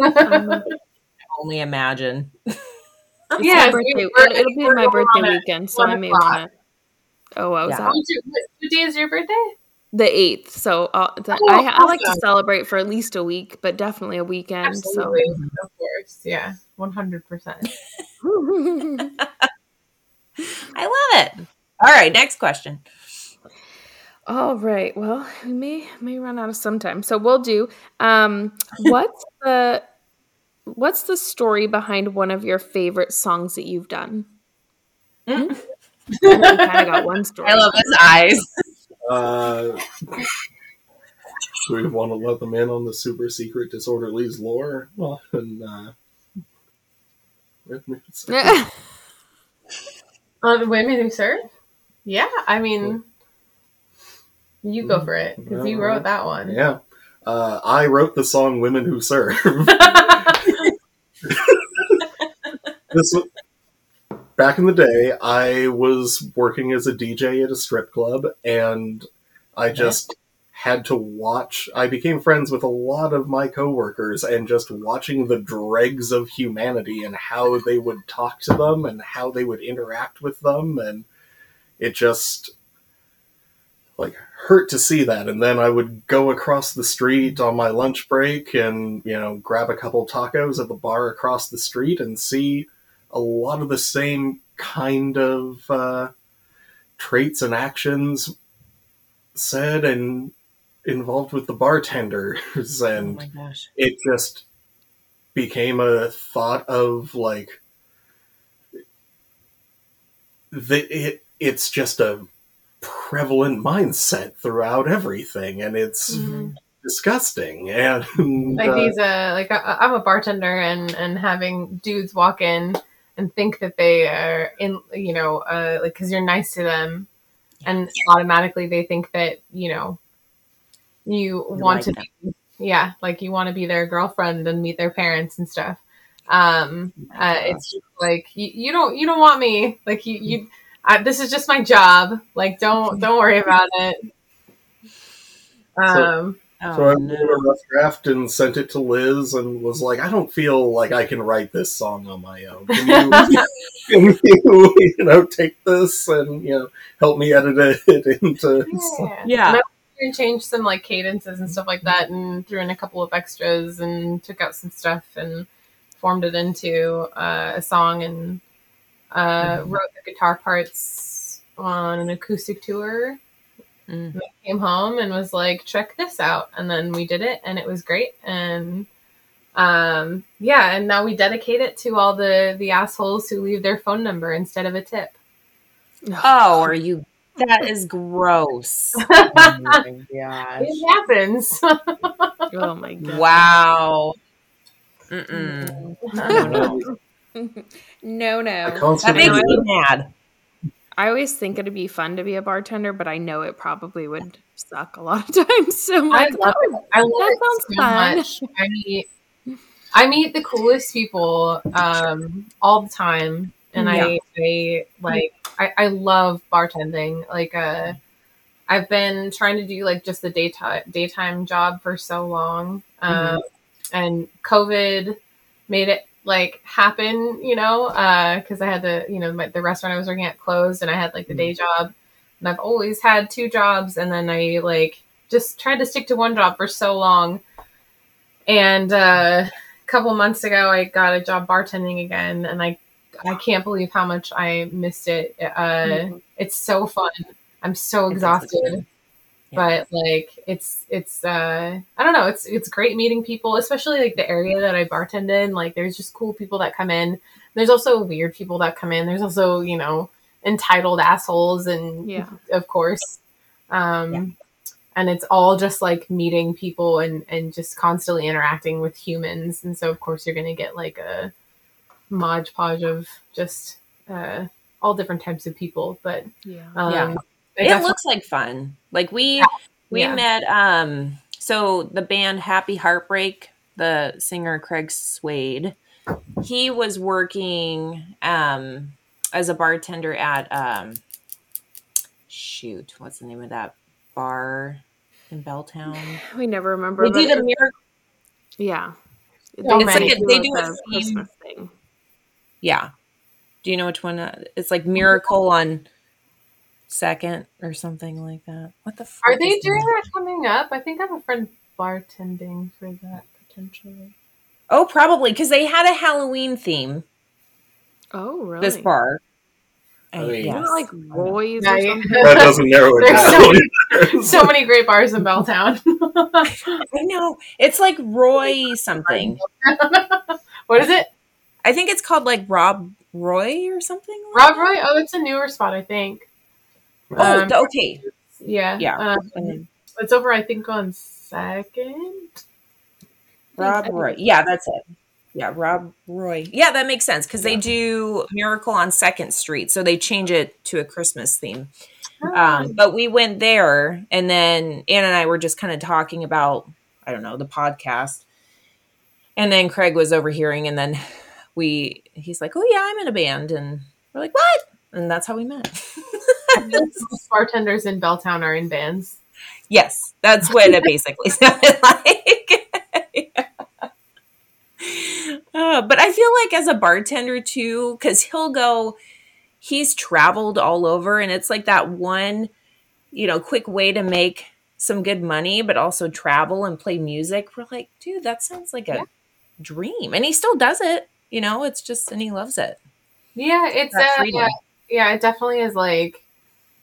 Um, Only imagine. It's Yeah, my birthday. we're- It'll, it'll be my birthday weekend, so I may want to. Oh, what was Yeah. that? What, you- what- what day is your birthday? The eighth. So uh, th- Oh, I, I like to celebrate for at least a week, but definitely a weekend. Absolutely, of course. Yeah, one hundred percent. I love it. All right, next question. All right. Well, we may may run out of some time, so we'll do. Um, what's the what's the story behind one of your favorite songs that you've done? kind of got one story. I love his eyes. Uh, do we want to let them in on the super secret Disorderlies' lore? Well, and, uh, Uh, the women who serve? Yeah, I mean, you go for it because you wrote that one. yeah. Uh, I wrote the song "Women Who Serve." this was, back in the day, I was working as a DJ at a strip club, and I just had to watch. I became friends with a lot of my coworkers, and just watching the dregs of humanity and how they would talk to them and how they would interact with them, and it just like hurt to see that. And then I would go across the street on my lunch break and you know grab a couple tacos at the bar across the street and see a lot of the same kind of uh, traits and actions said and involved with the bartenders Oh and gosh. it just became a thought of like the, it it's just a prevalent mindset throughout everything and it's Mhm. disgusting and Like uh, these, uh, like I, I'm a bartender, and and having dudes walk in and think that they are in, you know, uh, like because you're nice to them, and automatically they think that you know, you want like to, be, yeah, like you want to be their girlfriend and meet their parents and stuff. Um, uh, it's just like you, you don't you don't want me like you you. I, this is just my job. Like, don't don't worry about it. Um, Oh, so I no. wrote a rough draft and sent it to Liz and was like, I don't feel like I can write this song on my own. Can you, can you, you know, take this and you know help me edit it into yeah. Yeah. And and changed some like cadences and stuff like that, and threw in a couple of extras and took out some stuff and formed it into uh, a song and uh, wrote the guitar parts on an acoustic tour. Mm. And I came home and was like, check this out, and then we did it, and it was great. And um, yeah, and now we dedicate it to all the the assholes who leave their phone number instead of a tip. Oh, are you? That is gross. oh my gosh. It happens. Oh my god. Wow. Mm-mm. No, No, I no. That constantly makes me mad. I always think it'd be fun to be a bartender, but I know it probably would suck a lot of times. So I'm I love oh, it. I love that it sounds so fun. much. I meet, I meet the coolest people um, all the time, and I, I like, I, I love bartending. Like, uh, I've been trying to do like just the daytime daytime job for so long, um, and COVID made it like happen. You know, because I had the you know my, the restaurant I was working at closed, and I had like the day job, and I've always had two jobs, and then I like just tried to stick to one job for so long. And uh, a couple months ago, I got a job bartending again, and I I can't believe how much I missed it. Uh, Mhm. It's so fun. I'm so exhausted. Yeah. but like it's it's uh, I don't know. It's it's great meeting people, especially like the area that I bartend in. Like there's just cool people that come in. There's also weird people that come in. There's also you know entitled assholes and Yeah. of course. Um, Yeah. And it's all just like meeting people and, and just constantly interacting with humans. And so, of course, you're going to get like a modge podge of just uh, all different types of people. But Yeah. um, Yeah. I It looks like fun. Like we Yeah. we Yeah. met um so the band Happy Heartbreak, the singer Craig Swade, he was working um as a bartender at um shoot, what's the name of that bar in Belltown? We never remember. But do the miracle yeah. They many. do They do a a theme. Christmas thing. Yeah. Do you know which one? Uh, it's like Miracle on Second or something like that. What the? Are they doing that coming up? I think I have a friend bartending for that potentially. Oh, probably because they had a Halloween theme. Oh, really? This bar. I mean- Isn't yes. like Roy's Yeah, or yeah. something? That doesn't narrow it There's so down. so many great bars in Belltown. I know. It's like Roy something. what is it? I think it's called like Rob Roy or something. like Rob. Roy? Oh, it's a newer spot, I think. Oh, Um, the- okay. Yeah. Yeah. Um, it's over, I think, on second. Rob Roy. Yeah, that's it. Yeah, Rob Roy. Yeah, that makes sense because they do Miracle on Second Street, so they change it to a Christmas theme. Um, but we went there, and then Ann and I were just kind of talking about, I don't know, the podcast. And then Craig was overhearing, and then we, he's like, "Oh yeah, I'm in a band," and we're like, "What?" And that's how we met. Most bartenders in Belltown are in bands. yes, that's what it basically sounded like. Uh, but I feel like as a bartender too, because he'll go, he's traveled all over, and it's like that one, you know, quick way to make some good money, but also travel and play music. We're like, dude, that sounds like a Yeah. dream, and he still does it. You know, it's just, and he loves it. Yeah, it's uh, yeah, yeah, it definitely is like,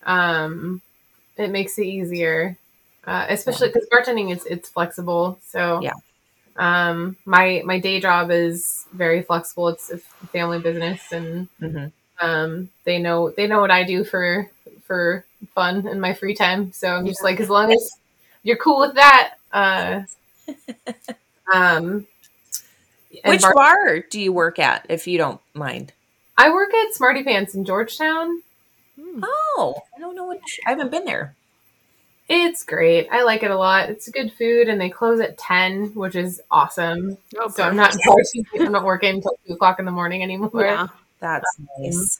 um, it makes it easier, uh, especially because bartending is it's flexible. So Yeah. um, my my day job is very flexible. It's a family business, and hmm um, they know they know what I do for for fun in my free time. So I'm just Yeah. like, as long as you're cool with that, uh, um, Which bar- bar do you work at, if you don't mind? I work at Smarty Pants in Georgetown. Hmm. Oh, I don't know what. I haven't been there. It's great. I like it a lot. It's good food, and they close at ten, which is awesome. Oh, So I'm not I'm not working until two o'clock in the morning anymore. Yeah. That's nice.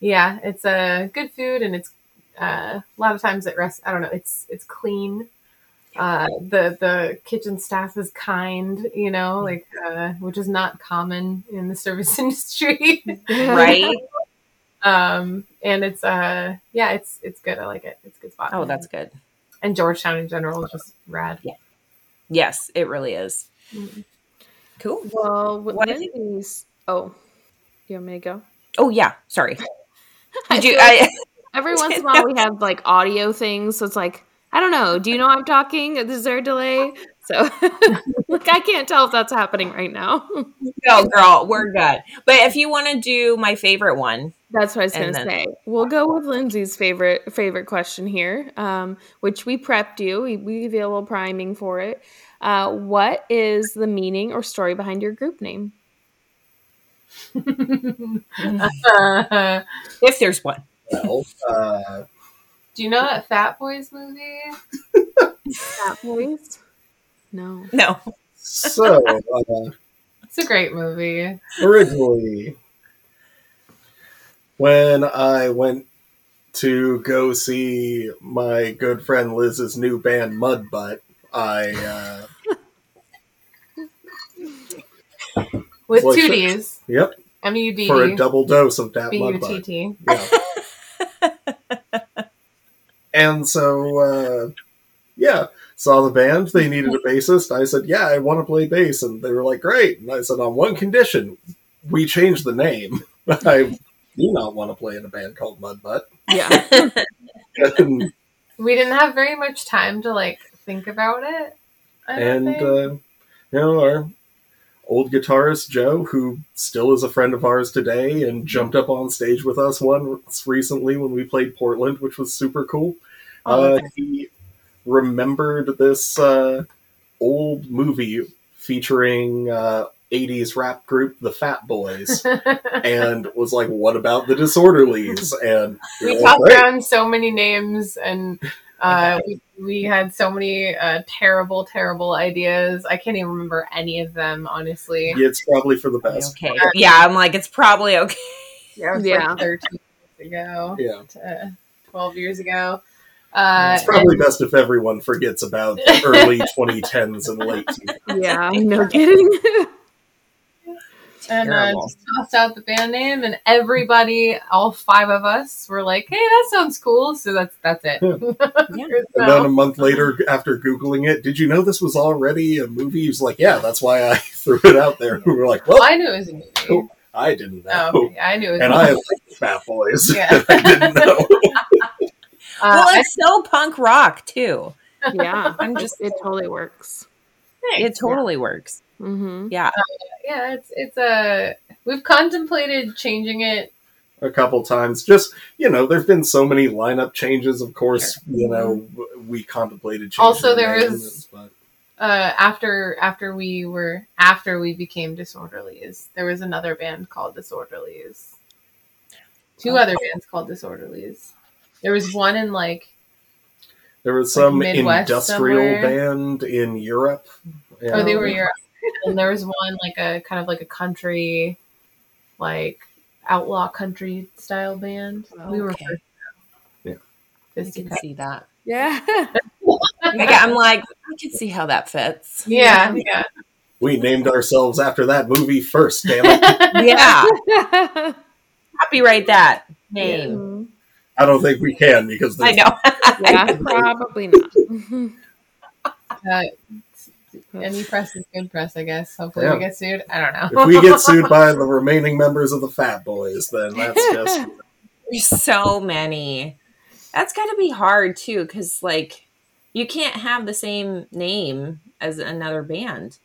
Yeah, it's a uh, good food, and it's uh, a lot of times at rest. I don't know. It's it's clean. Uh, the the kitchen staff is kind, you know, like uh, which is not common in the service industry. Right? Um, and it's uh, yeah, it's it's good. I like it. It's a good spot. Oh, that's good. and Georgetown in general is just rad. Yeah. Yes, it really is. Mhm. Cool. Well, with What- Oh, you want me to go? Oh yeah, sorry. I Did you? like I, every once in a while we have like audio things, so it's like I don't know. Do you know I'm talking? Is there a delay? So, like, I can't tell if that's happening right now. no, girl, we're good. But if you want to do my favorite one, That's what I was going to say. We'll go with Lindsay's favorite favorite question here, um, which we prepped you. We, we gave you a little priming for it. Uh, what is the meaning or story behind your group name? Uh, if there's one, Well, uh, do you know that Fat Boys movie? Fat Boys? No. no. so uh, It's a great movie. originally, when I went to go see my good friend Liz's new band Mudbutt, I uh, With Like- two D's. yep M U D for a double dose of that B U T Mudbutt. Yeah. and so, uh, yeah, saw the band. They needed a bassist. I said, "Yeah, I want to play bass," and they were like, "Great." And I said, "On one condition, we change the name. I do not want to play in a band called Mudbutt." Yeah. We didn't have very much time to like think about it. I and uh, you know our old guitarist Joe, who still is a friend of ours today, and jumped up on stage with us once recently when we played Portland, which was super cool. Oh, uh, he remembered this uh, old movie featuring uh, 80s rap group The Fat Boys and was like, What about the Disorderlies? And we were like, tossed "Great." around so many names and uh, we, we had so many uh, terrible, terrible ideas. I can't even remember any of them, honestly. Yeah, it's probably for the best. Okay. Yeah, I'm like, it's probably okay. Yeah, it was Yeah. like 13 years ago, Yeah. uh, 12 years ago. Uh, It's probably and- best if everyone forgets about the early 2010s and late 2000s. yeah. No kidding. And uh, just tossed out the band name, and everybody, all five of us, were like, "Hey, that sounds cool." So that's that's it. Yeah. And then a month later, after Googling it, did you know this was already a movie? He was like, Yeah, that's why I threw it out there. We were like, Well, I knew it was a movie. Cool. I didn't know. Oh, okay. I knew it was And I like Fat Boys. Yeah. I didn't know. Uh, well, I- it's so punk rock too. Yeah, I'm just it totally works. it totally works. Mm-hmm. Yeah. yeah, it's it's a. We've contemplated changing it. a couple times. Just you know, there've been so many lineup changes. Of course, you know, we contemplated changing. Also, the there name, was- but Uh, after after we were after we became Disorderlies, there was another band called Disorderlies. Two Oh. other bands called Disorderlies. There was one in like there was some Midwest industrial somewhere. band in Europe. oh they were Europe, and there was one like a kind of like a country, like outlaw country style band. We were Okay. first. Yeah. I Just can see that. Yeah. Like, I'm like, I can see how that fits. yeah, yeah. We named ourselves after that movie first. Damn it! Yeah. Copyright that name. I don't think we can because I know. yeah, probably not. Uh, any press is good press, I guess. Hopefully, Yeah. we get sued. I don't know. If we get sued by the remaining members of the Fat Boys, then that's just There's so many. That's got to be hard too, because like you can't have the same name as another band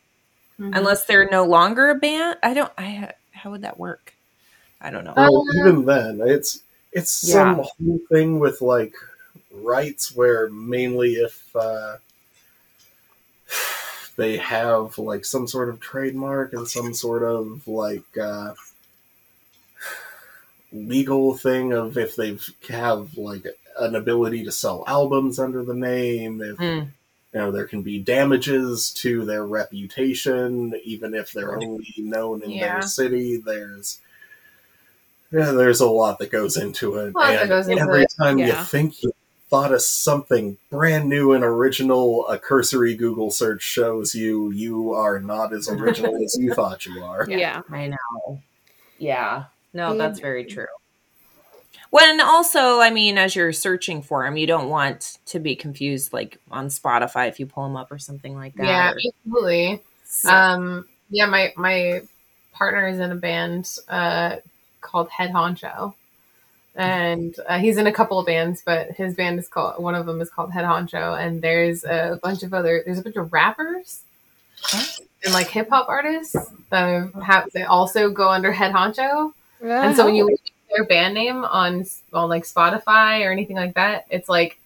Mhm. unless they're no longer a band. I don't. I how would that work? I don't know. well, Uh, even then, it's it's some whole thing with like rights where mainly if uh, they have like some sort of trademark and some sort of like uh, legal thing of if they have like an ability to sell albums under the name if Mm. you know there can be damages to their reputation even if they're only known in Yeah. their city there's yeah there's a lot that goes into it A lot that and every it, time you think you thought of something brand new and original a cursory google search shows you you are not as original as you thought you are yeah. I know. Yeah. No, that's very true. When also, I mean, as you're searching for them, you don't want to be confused, like on Spotify if you pull them up or something like that. yeah, or- absolutely. so- Um, yeah, my my partner is in a band uh, called Head Honcho, and uh, he's in a couple of bands, but his band is called one of them is called Head Honcho, and there's a bunch of other there's a bunch of rappers and like hip hop artists that have they also go under Head Honcho, and so when you look at their band name on on like Spotify or anything like that, it's like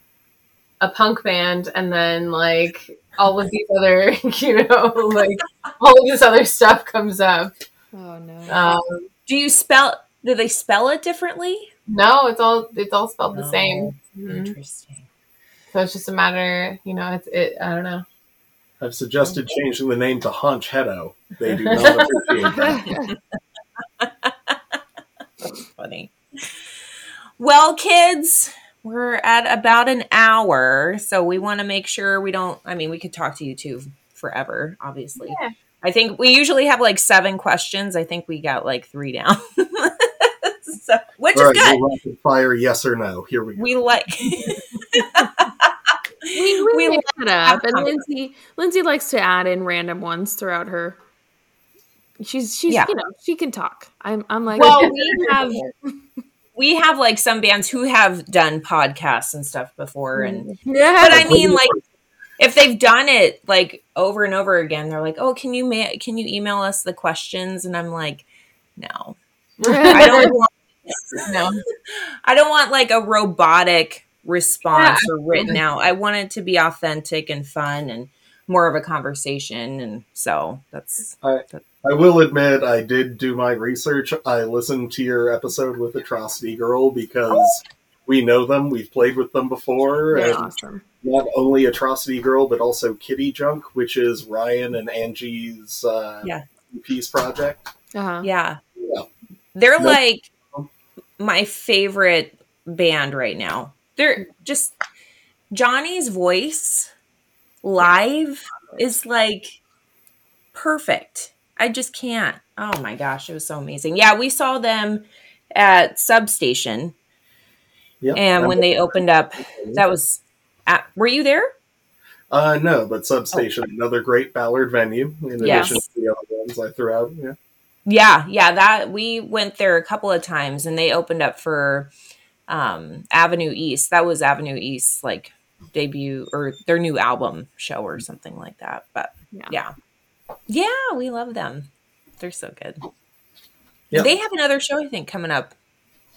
a punk band, and then like all of these other, you know, like all of this other stuff comes up. Oh no. Um, do you spell? Do they spell it differently? No, it's all it's all spelled the No. same. Mhm. Interesting. So it's just a matter, you know, it's it. I don't know. i've suggested changing the name to hunch hedo they do not appreciate that Funny. Well, kids, we're at about an hour, so we want to make sure we don't. I mean, we could talk to you two forever, obviously. Yeah. I think we usually have like seven questions. I think we got like three down, so, which All is right, good. we'll fire yes or no. Here we go. We like. we we, we mix it up, and Lindsay Lindsay likes to add in random ones throughout her. She's she's Yeah. you know she can talk. I'm I'm like well, we have we have like some bands who have done podcasts and stuff before, and yeah. but I mean, like, if they've done it like over and over again, they're like, "Oh, can you ma- can you email us the questions?" And I'm like, "No, I don't want No, I don't want like a robotic response Yeah, or written out. I want it to be authentic and fun and more of a conversation." And so that's I I will admit, I did do my research. I listened to your episode with Atrocity Girl because we know them. We've played with them before. They're And awesome. not only Atrocity Girl, but also Kitty Junk, which is Ryan and Angie's uh, Yeah. peace project. Uh-huh. yeah, Yeah. they're No. like my favorite band right now. They're just Johnny's voice live is like perfect. I just can't. Oh my gosh, it was so amazing. Yeah, we saw them at Substation, Yep. and when they opened up, that was. At, were you there? Uh, no, but Substation, another great Ballard venue, in Yes. addition to the other ones I threw out. Yeah. Yeah, yeah, that we went there a couple of times and they opened up for um Avenue East. That was Avenue East like debut or their new album show or something like that. But Yeah. yeah. Yeah, we love them. They're so good. Yeah. They have another show I think coming up.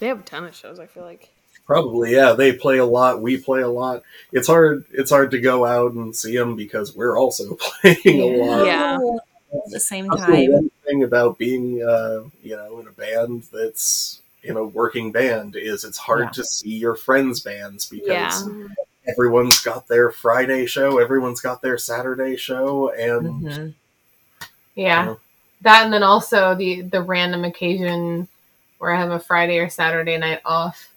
They have a ton of shows. I feel like. Probably, yeah. They play a lot. We play a lot. It's hard. It's hard to go out and see them because we're also playing a lot. Yeah. At the same That's the one thing about being, uh, you know, in a band that's in a working band is it's hard Yeah. to see your friends' bands because Yeah. everyone's got their Friday show, everyone's got their Saturday show, and Mhm. Yeah. Yeah. That and then also the the random occasion where I have a Friday or Saturday night off.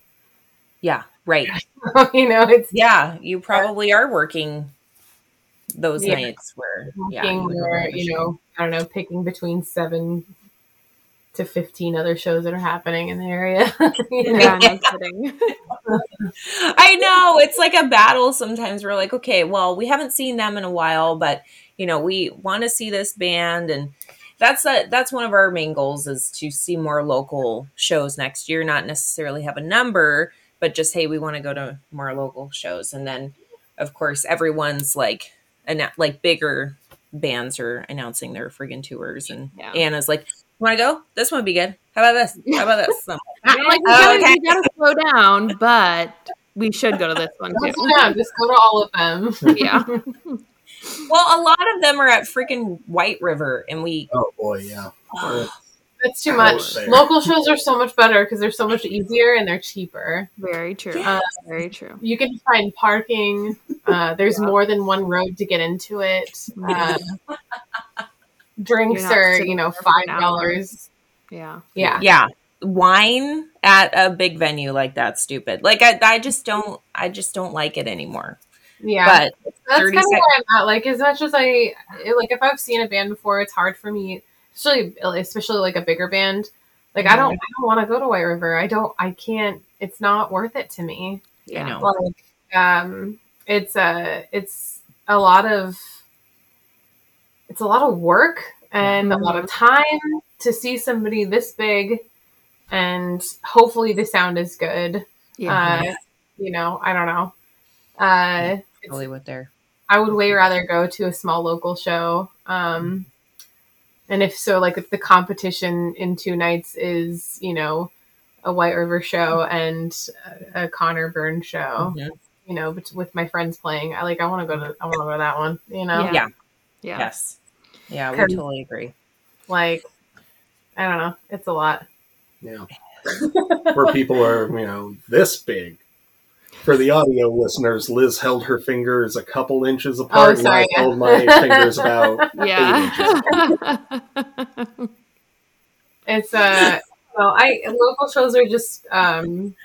Yeah, right. you know, it's Yeah, you probably are working those Yeah. nights were yeah, working you would or, have a you know, I don't know, picking between seven to fifteen other shows that are happening in the area. You know? Yeah, no kidding. I know it's like a battle sometimes. We're like, okay, well, we haven't seen them in a while, but you know, we want to see this band, and that's a, that's one of our main goals is to see more local shows next year. Not necessarily have a number, but just hey, we want to go to more local shows, and then of course everyone's like, and like bigger bands are announcing their friggin' tours, and Yeah. Anna's like, want to go? This one would be good. How about this? How about this? So, like, we Oh, gotta, okay. we gotta slow down, but we should go to this one Don't too. slow down, just go to all of them. Yeah. well, a lot of them are at freaking White River, and we oh boy, yeah. Oh, That's too much. Local shows are so much better because they're so much easier and they're cheaper. Very true. Yeah. Very true. You can find parking. Uh, there's more than one road to get into it. Uh, drinks You're not are, sitting you know, five dollars. Yeah. Yeah. yeah wine at a big venue like that's stupid like i, I just don't i just don't like it anymore Yeah. but That's kind of where I'm at. Like, as much as I like, if I've seen a band before, it's hard for me, especially especially like a bigger band. Like, I don't, I don't want to go to White River. I don't, I can't. It's not worth it to me. you know Like, um, it's a, it's a lot of, it's a lot of work and a lot of time to see somebody this big, and hopefully the sound is good. Yeah. Uh, you know, I don't know. Uh, it's- really what they're I would way rather go to a small local show. Um, and if so, like if the competition in two nights is, you know, a White River show and a, a Conor Byrne show, Mhm. you know, bet- with my friends playing, I like I want to go to I want to go to that one. You know, Yeah. yeah yeah. yes yeah we totally agree like I don't know, it's a lot. Yeah. Where people are, you know, this big. For the audio listeners, Liz held her fingers a couple inches apart, Oh, and I held yeah. my fingers about. Yeah. It's uh well I local shows are just um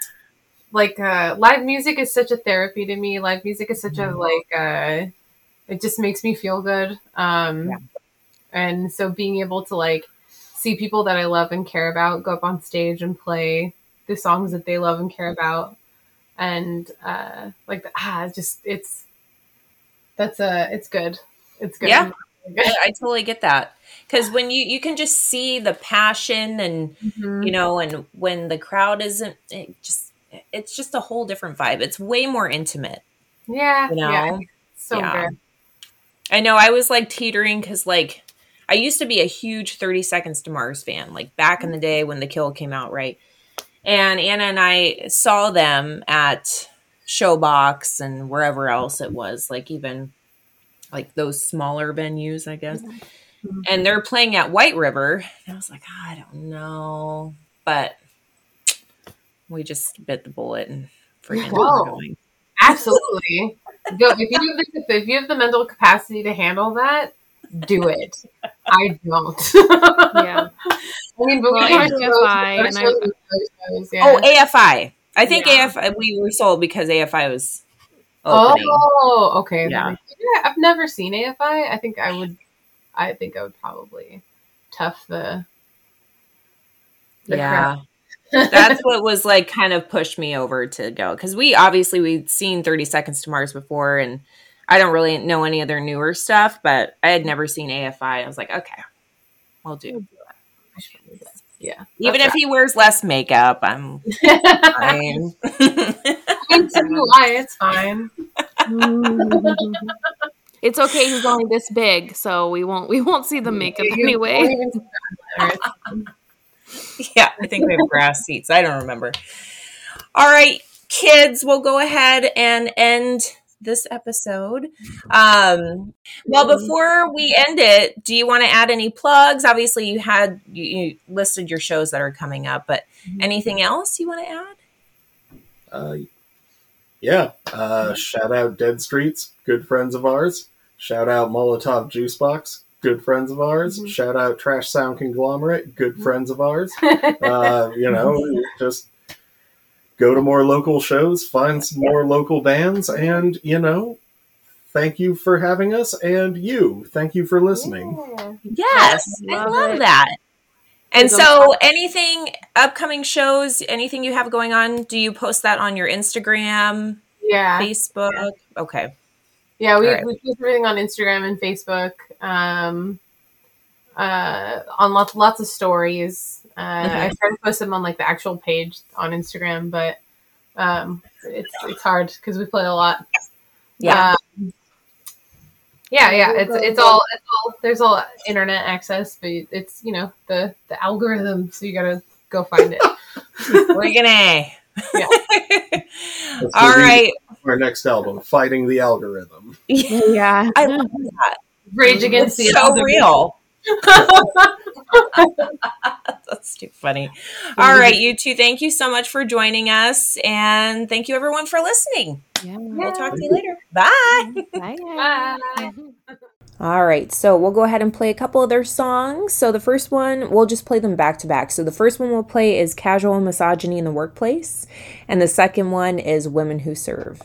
like uh live music is such a therapy to me. Live music is such a like uh it just makes me feel good. Um Yeah. and so being able to like see people that I love and care about go up on stage and play the songs that they love and care about and uh like ah just it's that's a it's good. It's good. Yeah. I, I totally get that because when you you can just see the passion and Mhm. you know and when the crowd isn't it just it's just a whole different vibe it's way more intimate Yeah. you know Yeah. So Yeah. good. I know I was like teetering because like I used to be a huge 30 Seconds to Mars fan, like back in the day when The Kill came out, right? And Anna and I saw them at Showbox and wherever else it was, like even like those smaller venues, I guess. Mhm. And they're playing at White River. And I was like, "Ah, I don't know. But we just bit the bullet and freaking going. Absolutely. If you have the if you have the mental capacity to handle that, do it. I don't. yeah. I mean, but Well, we AFI, shows, and I- shows, shows, yeah. Oh, AFI. I think Yeah. AFI we were sold because AFI was opening. Oh, okay. Yeah. yeah. I've never seen AFI. I think I would. I think I would probably tough the. the yeah. crowd. That's what was like kind of pushed me over to go because we obviously we'd seen 30 Seconds to Mars before and I don't really know any of their newer stuff, but I had never seen AFI. I was like, okay, I'll do. I should probably do that. Yeah. Even if he wears less makeup, I'm fine. It's a lie. It's fine. it's okay. He's only this big, so we won't we won't see the makeup You- you anyway. won't even see that. It's- yeah, I think we have grass seats. I don't remember. All right, kids, we'll go ahead and end this episode. Um, well, before we end it, do you want to add any plugs? Obviously, you had you, you listed your shows that are coming up, but anything else you want to add? Uh, yeah. Uh, shout out Dead Streets, good friends of ours. Shout out Molotov Juicebox, good friends of ours. Mhm. Shout out Trash Sound Conglomerate, good friends of ours. Uh, you know, just go to more local shows, find some more local bands, and, you know, thank you for having us, and you, thank you for listening. Yeah. Yes, I Love love that. And so, anything upcoming shows, anything you have going on, do you post that on your Instagram, Yeah. Facebook? Okay. Yeah, we, All right. we post everything on Instagram and Facebook. Um, uh, on lots lots of stories. Uh, I try to post them on like the actual page on Instagram, but um, it's it's hard because we play a lot. Yeah. Um, yeah, yeah. It's it's all it's all there's all internet access, but it's you know the the algorithm, so you gotta go find it. We're gonna. Yeah. That's All the reason right. for Our next album, Fighting the Algorithm. Yeah. I love that. Rage against It's the so algorithm. real. That's too funny. All right, you two, thank you so much for joining us. And thank you, everyone, for listening. Yeah. We'll talk to you later. Bye. Bye. Bye. All right, so we'll go ahead and play a couple of their songs. So the first one, we'll just play them back to back. So the first one we'll play is Casual Misogyny in the Workplace, and the second one is Women Who Serve.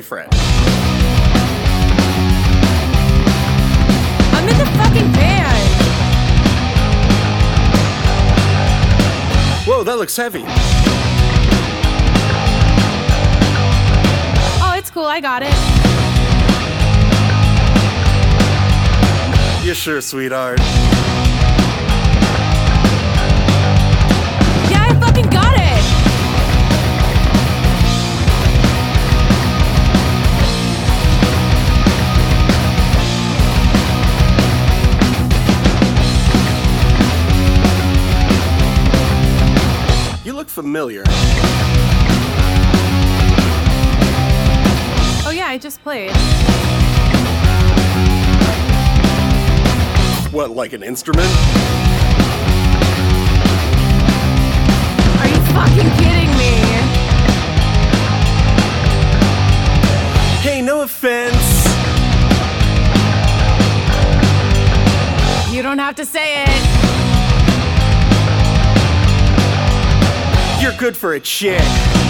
Boyfriend? I'm in the fucking band. Whoa, that looks heavy. Oh, it's cool. I got it. You sure, sweetheart? Familiar. Oh yeah, I just played. What, like an instrument? Are you fucking kidding me? Hey, no offense. You don't have to say it. You're good for a chick.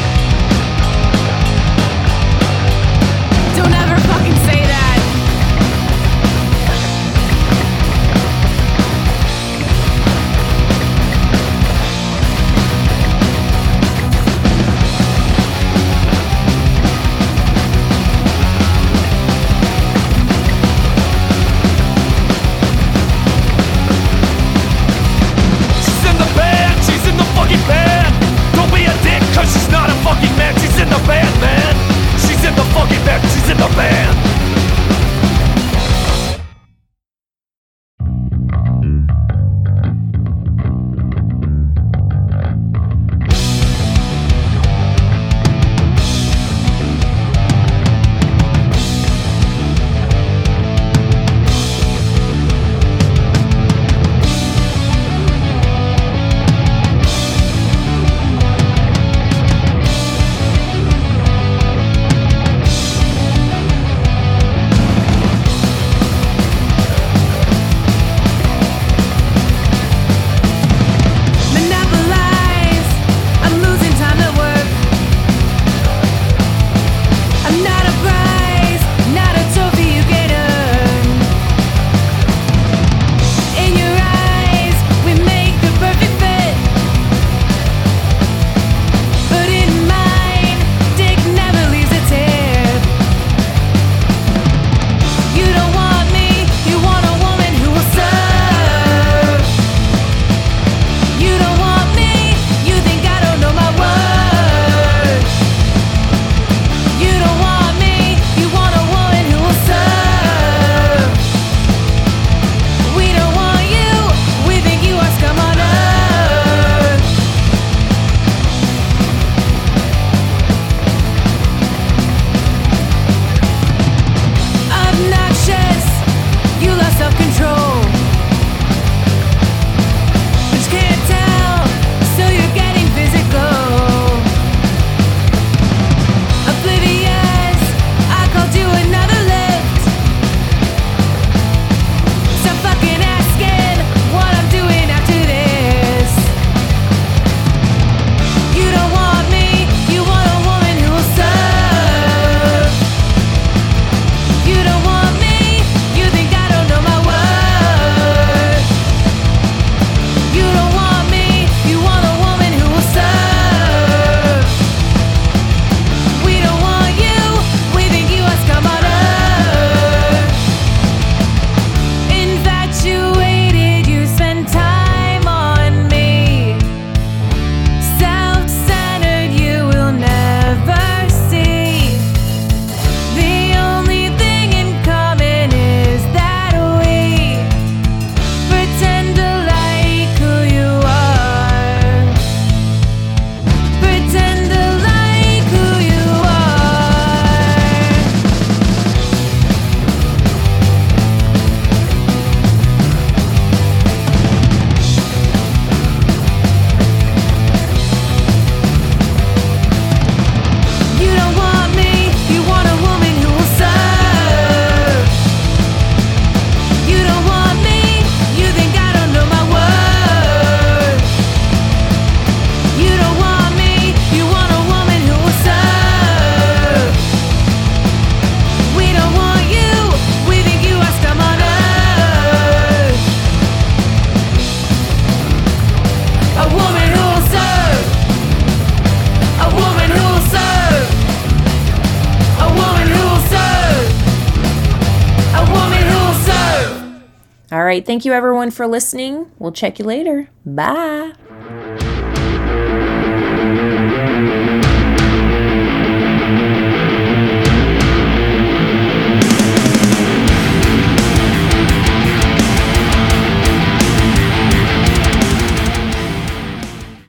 Thank you, everyone, for listening. We'll check you later. Bye.